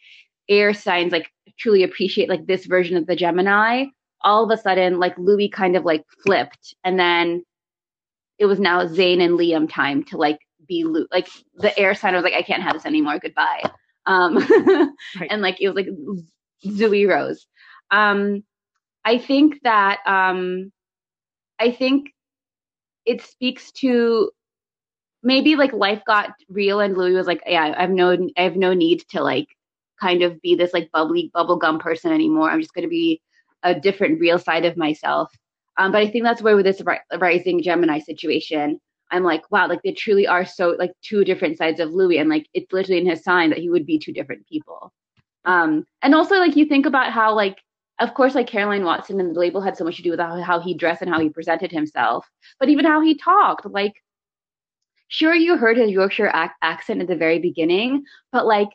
air signs like truly appreciate like this version of the Gemini, all of a sudden like Louis kind of like flipped and then it was now Zayn and Liam time to like be Lu- like the air sign was like I can't have this anymore goodbye um right. and like it was like Zoe Rose um I think that um I think it speaks to maybe like life got real and Louis was like, yeah, I have no, I have no need to like kind of be this like bubbly bubblegum person anymore. I'm just going to be a different real side of myself. Um, but I think that's where with this rising Gemini situation, I'm like, wow, like they truly are so like two different sides of Louis, and like it's literally in his sign that he would be two different people. Um, and also like you think about how like, of course, like Caroline Watson and the label had so much to do with how, how he dressed and how he presented himself, but even how he talked, like sure you heard his Yorkshire ac- accent at the very beginning, but like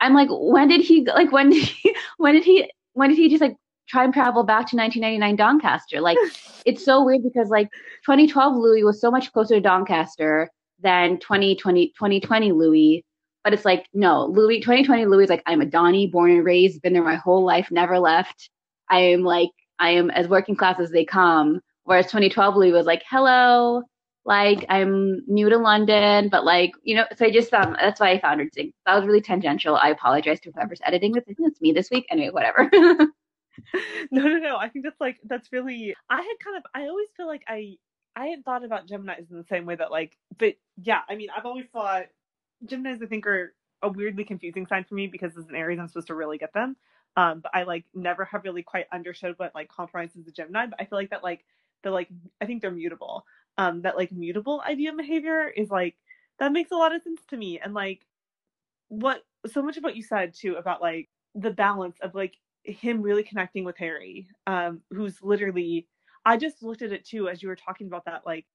I'm like, when did he like when did he when did he when did he just like try and travel back to 1999 Doncaster? Like it's so weird because like 2012 Louis was so much closer to Doncaster than 2020 2020 Louis But it's like, no, Louis, 2020 Louis is like, I'm a Donnie, born and raised, been there my whole life, never left. I am like, I am as working class as they come. Whereas 2012 Louis was like, hello, like I'm new to London, but like, you know, so I just um that's why I found sing. That was really tangential. I apologize to whoever's editing this. I think it's me this week. Anyway, whatever. no, no, no. I think that's like that's really I had kind of I always feel like I I had thought about Geminis in the same way that like but yeah, I mean I've always thought Geminis I think are a weirdly confusing sign for me because as an Aries I'm supposed to really get them. Um, but I like never have really quite understood what like compromises a Gemini. But I feel like that like the like I think they're mutable. Um, that like mutable idea behavior is like that makes a lot of sense to me. And like what so much of what you said too about like the balance of like him really connecting with Harry, um, who's literally I just looked at it too as you were talking about that, like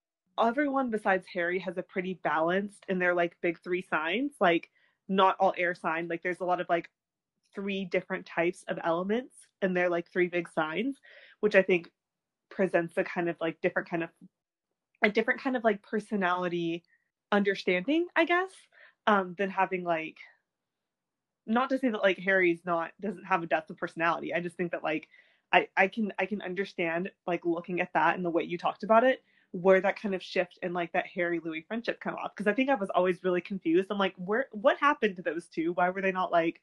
everyone besides Harry has a pretty balanced in their like big three signs, like not all air sign. Like there's a lot of like three different types of elements and they're like three big signs, which I think presents a kind of like different kind of a different kind of like personality understanding, I guess, um, than having like not to say that like Harry's not doesn't have a depth of personality. I just think that like I I can I can understand like looking at that and the way you talked about it where that kind of shift and like that Harry Louis friendship come off because I think I was always really confused. I'm like, where what happened to those two? Why were they not like,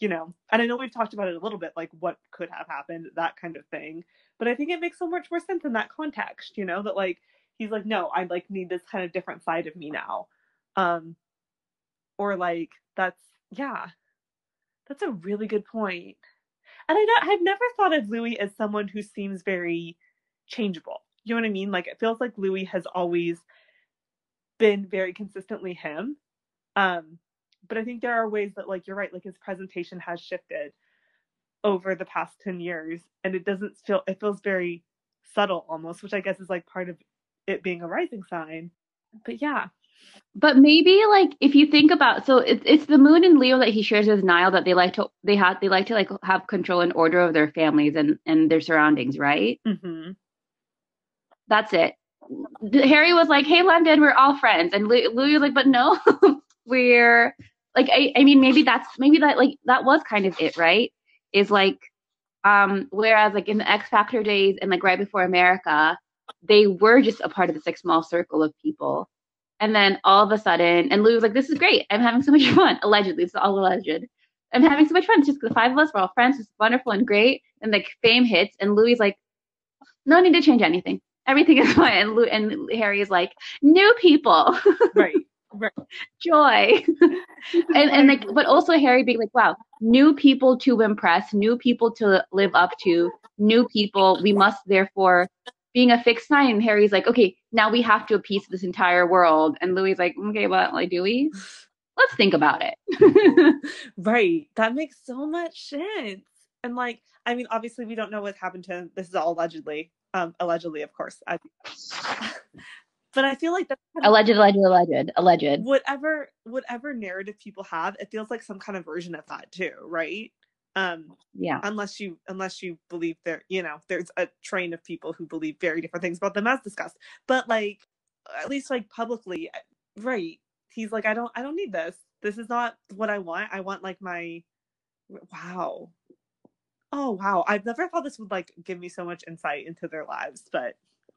you know? And I know we've talked about it a little bit, like what could have happened, that kind of thing. But I think it makes so much more sense in that context, you know, that like he's like, no, I like need this kind of different side of me now. Um or like that's yeah. That's a really good point. And I don't, I've never thought of Louis as someone who seems very changeable. You know what I mean? Like it feels like Louis has always been very consistently him. Um, but I think there are ways that like you're right, like his presentation has shifted over the past 10 years and it doesn't feel it feels very subtle almost, which I guess is like part of it being a rising sign. But yeah. But maybe like if you think about so it's it's the moon in Leo that he shares with Niall that they like to they have they like to like have control and order of their families and and their surroundings, right? Mm-hmm. That's it. Harry was like, "Hey, London, we're all friends," and Louis was like, "But no, we're like, I, I mean, maybe that's maybe that like that was kind of it, right? Is like, um, whereas like in the X Factor days and like right before America, they were just a part of this like small circle of people, and then all of a sudden, and Louis was like, "This is great. I'm having so much fun." Allegedly, it's all alleged. I'm having so much fun. It's just the five of us, we're all friends. It's wonderful and great. And like fame hits, and Louis like, "No need to change anything." everything is fine. And, Lou, and Harry is like, new people. right. Right. Joy. and and like but also Harry being like, wow, new people to impress, new people to live up to, new people. We must therefore being a fixed sign. And Harry's like, okay, now we have to appease this entire world. And Louis like, okay, but like, do we? Let's think about it. right. That makes so much sense. And like, I mean, obviously we don't know what happened to him. This is all allegedly um, allegedly, of course. I, but I feel like that's kind of alleged, alleged, alleged, alleged. Whatever, whatever narrative people have, it feels like some kind of version of that too, right? Um, yeah. Unless you, unless you believe there, you know, there's a train of people who believe very different things about them, as discussed. But like, at least like publicly, right? He's like, I don't, I don't need this. This is not what I want. I want like my, wow, oh wow i've never thought this would like give me so much insight into their lives but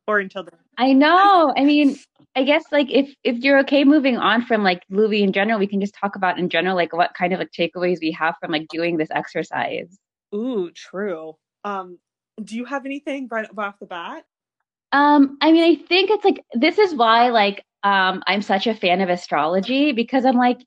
or until the i know. I mean i guess like if if you're okay moving on from like louis in general we can just talk about in general like what kind of like takeaways we have from like doing this exercise. Ooh true. Um do you have anything right off the bat? Um i mean i think it's like this is why like um i'm such a fan of astrology because i'm like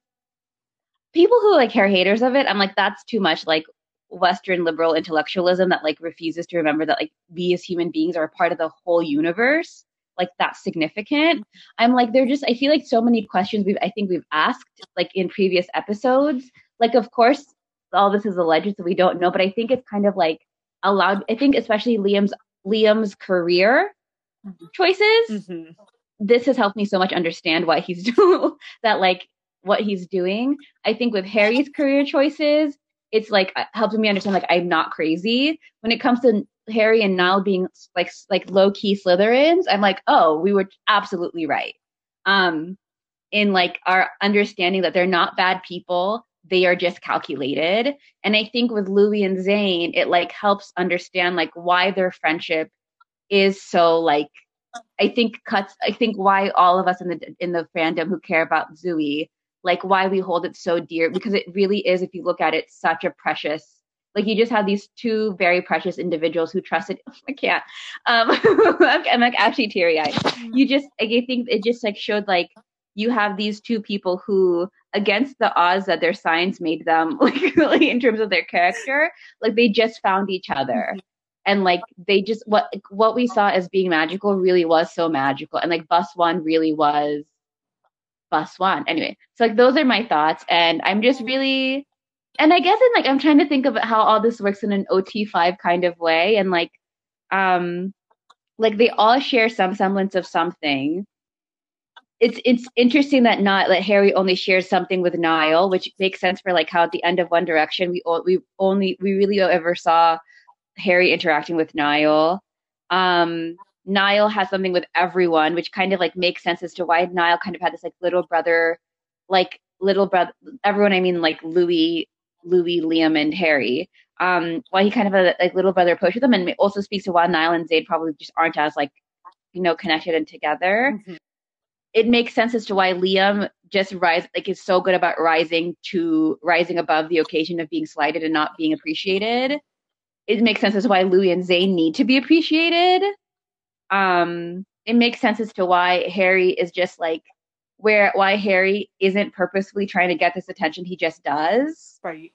people who like are haters of it i'm like that's too much like Western liberal intellectualism that like refuses to remember that like we as human beings are a part of the whole universe, like that's significant. I'm like, they're just, I feel like so many questions we've, I think we've asked like in previous episodes. Like, of course, all this is alleged, so we don't know, but I think it's kind of like allowed, I think especially Liam's, Liam's career choices. Mm-hmm. This has helped me so much understand why he's doing that, like what he's doing. I think with Harry's career choices, it's like uh, helping me understand like I'm not crazy. When it comes to Harry and Niall being like like low key Slytherins, I'm like, oh, we were absolutely right. Um, in like our understanding that they're not bad people they are just calculated and i think with louis and zayn it like helps understand like why their friendship is so like i think cuts i think why all of us in the in the fandom who care about Zouis like why we hold it so dear because it really is if you look at it such a precious like you just have these two very precious individuals who trusted i can't. Um i'm like actually teary-eyed. Mm-hmm. you just like, i think it just like showed like you have these two people who against the odds that their signs made them like really in terms of their character like they just found each other. Mm-hmm. and like they just what what we saw as being magical really was so magical. And like bus one really was bus one. Anyway so like those are my thoughts and i'm just really and i guess in like i'm trying to think of how all this works in an ot5 kind of way and like um like they all share some semblance of something. It's it's interesting that not that Harry only shares something with Niall, which makes sense for like how at the end of One Direction we we only we really ever saw Harry interacting with Niall. Um, Niall has something with everyone, which kind of like makes sense as to why Niall kind of had this like little brother, like little brother. Everyone, I mean like Louis, Louis, Liam, and Harry. Um, why he kind of had a like little brother approach with them, and it also speaks to why Niall and Zayn probably just aren't as like you know connected and together. Mm-hmm it makes sense as to why Liam just rise like is so good about rising to rising above the occasion of being slighted and not being appreciated. It makes sense as to why Louis and Zayn need to be appreciated. Um, it makes sense as to why Harry is just like where why Harry isn't purposefully trying to get this attention, he just does. Right.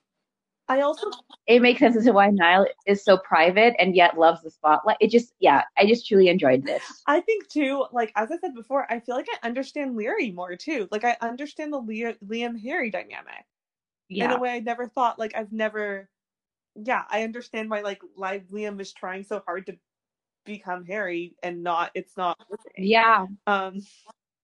I also it makes sense as to why Niall is so private and yet loves the spotlight. It just yeah, I just truly enjoyed this. I think too, like as I said before, I feel like I understand Lirry more too. Like I understand the Liam Harry dynamic. Yeah. In a way I never thought like I've never yeah, I understand why like live Liam is trying so hard to become Harry and not it's not working. Yeah. Um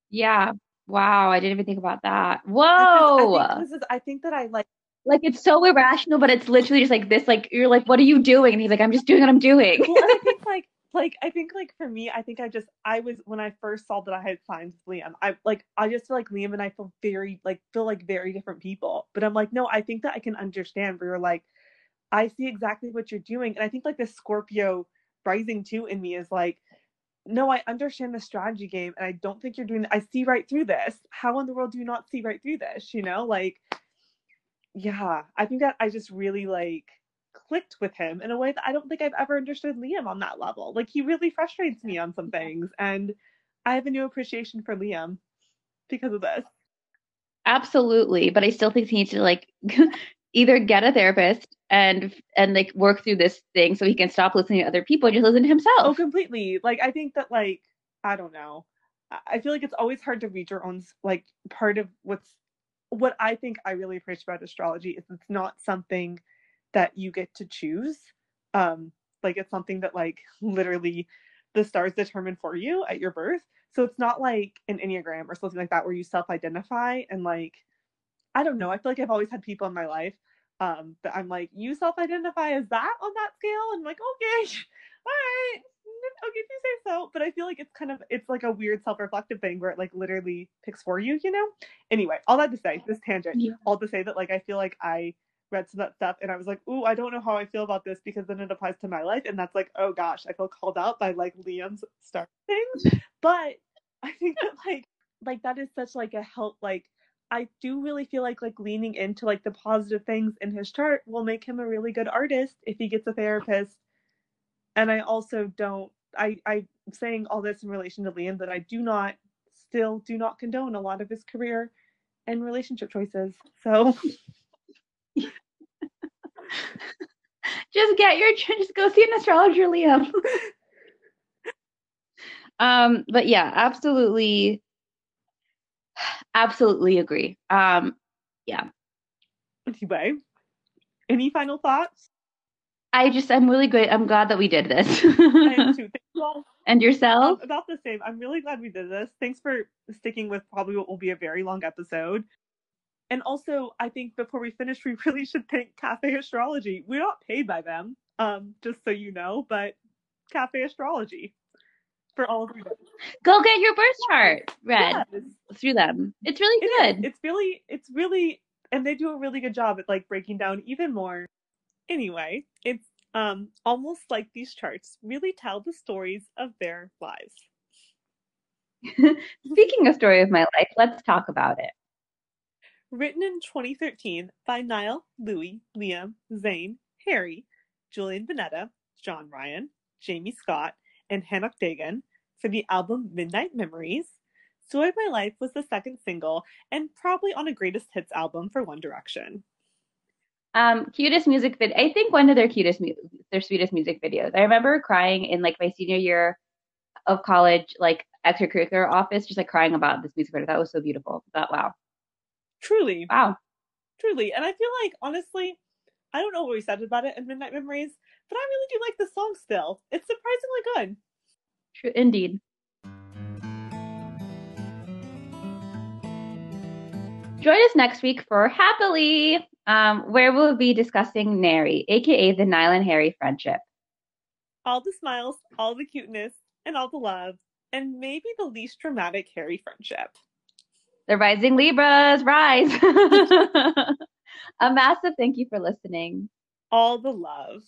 yeah. Wow, I didn't even think about that. Whoa. I think, I think, I think that I like like it's so irrational, but it's literally just like this. Like you're like, what are you doing? And he's like, I'm just doing what I'm doing. well, I think like like I think like for me, I think I just I was when I first saw that I had signed with Liam, I like I just feel like Liam and I feel very like feel like very different people. But I'm like, no, I think that I can understand where you're like, I see exactly what you're doing. And I think like the Scorpio rising too in me is like, no, I understand the strategy game and I don't think you're doing I see right through this. How in the world do you not see right through this? You know, like yeah, I think that I just really like clicked with him in a way that I don't think I've ever understood Liam on that level. Like he really frustrates me on some things and I have a new appreciation for Liam because of this. Absolutely, but I still think he needs to like either get a therapist and and like work through this thing so he can stop listening to other people and just listen to himself. Oh, completely. Like I think that like I don't know. I feel like it's always hard to read your own like part of what's what I think I really appreciate about astrology is it's not something that you get to choose. Um, like it's something that like literally the stars determine for you at your birth. So it's not like an Enneagram or something like that where you self-identify and like I don't know. I feel like I've always had people in my life um that I'm like, you self-identify as that on that scale? And I'm like, okay, all right okay, if you say so. But I feel like it's kind of it's like a weird self-reflective thing where it like literally picks for you, you know? Anyway, all that to say, this tangent, yeah. all to say that like I feel like I read some of that stuff and I was like, ooh, I don't know how I feel about this because then it applies to my life. And that's like, oh gosh, I feel called out by like Liam's star thing. but I think that like like that is such like a help like I do really feel like like leaning into like the positive things in his chart will make him a really good artist if he gets a therapist and I also don't I I'm saying all this in relation to Liam that I do not still do not condone a lot of his career and relationship choices. So just get your just go see an astrologer, Liam. um, but yeah, absolutely, absolutely agree. Um, yeah. Anyway, any final thoughts? I just I'm really great. I'm glad that we did this. I am too. Well, and yourself? Um, about the same. I'm really glad we did this. Thanks for sticking with probably what will be a very long episode. And also, I think before we finish, we really should thank Cafe Astrology. We're not paid by them, um, just so you know, but Cafe Astrology. For all three. Go get your birth chart read Yes. through them. It's really It is. good. It's really, it's really, and they do a really good job at like breaking down even more. Anyway, it's um almost like these charts really tell the stories of their lives. Speaking of story of my life, let's talk about it. Written in 2013 by Niall, Louis, Liam, Zayn, Harry, Julian Bunetta, John Ryan, Jamie Scott, and Hanok Dagan for the album Midnight Memories. Story of My Life was the second single and probably on a greatest hits album for One Direction. Um, cutest music video. I think one of their cutest, mu- their sweetest music videos. I remember crying in like my senior year of college, like extracurricular office, just like crying about this music video. That was so beautiful. But wow, Truly, wow. truly. And I feel like, honestly, I don't know what we said about it in Midnight Memories, but I really do like the song still. It's surprisingly good. True, indeed. Join us next week for Happily, um, where we'll be discussing Narry, aka the Niall and Harry friendship. All the smiles, all the cuteness, and all the love, and maybe the least dramatic Harry friendship. The Rising Libras, rise! A massive thank you for listening. All the love.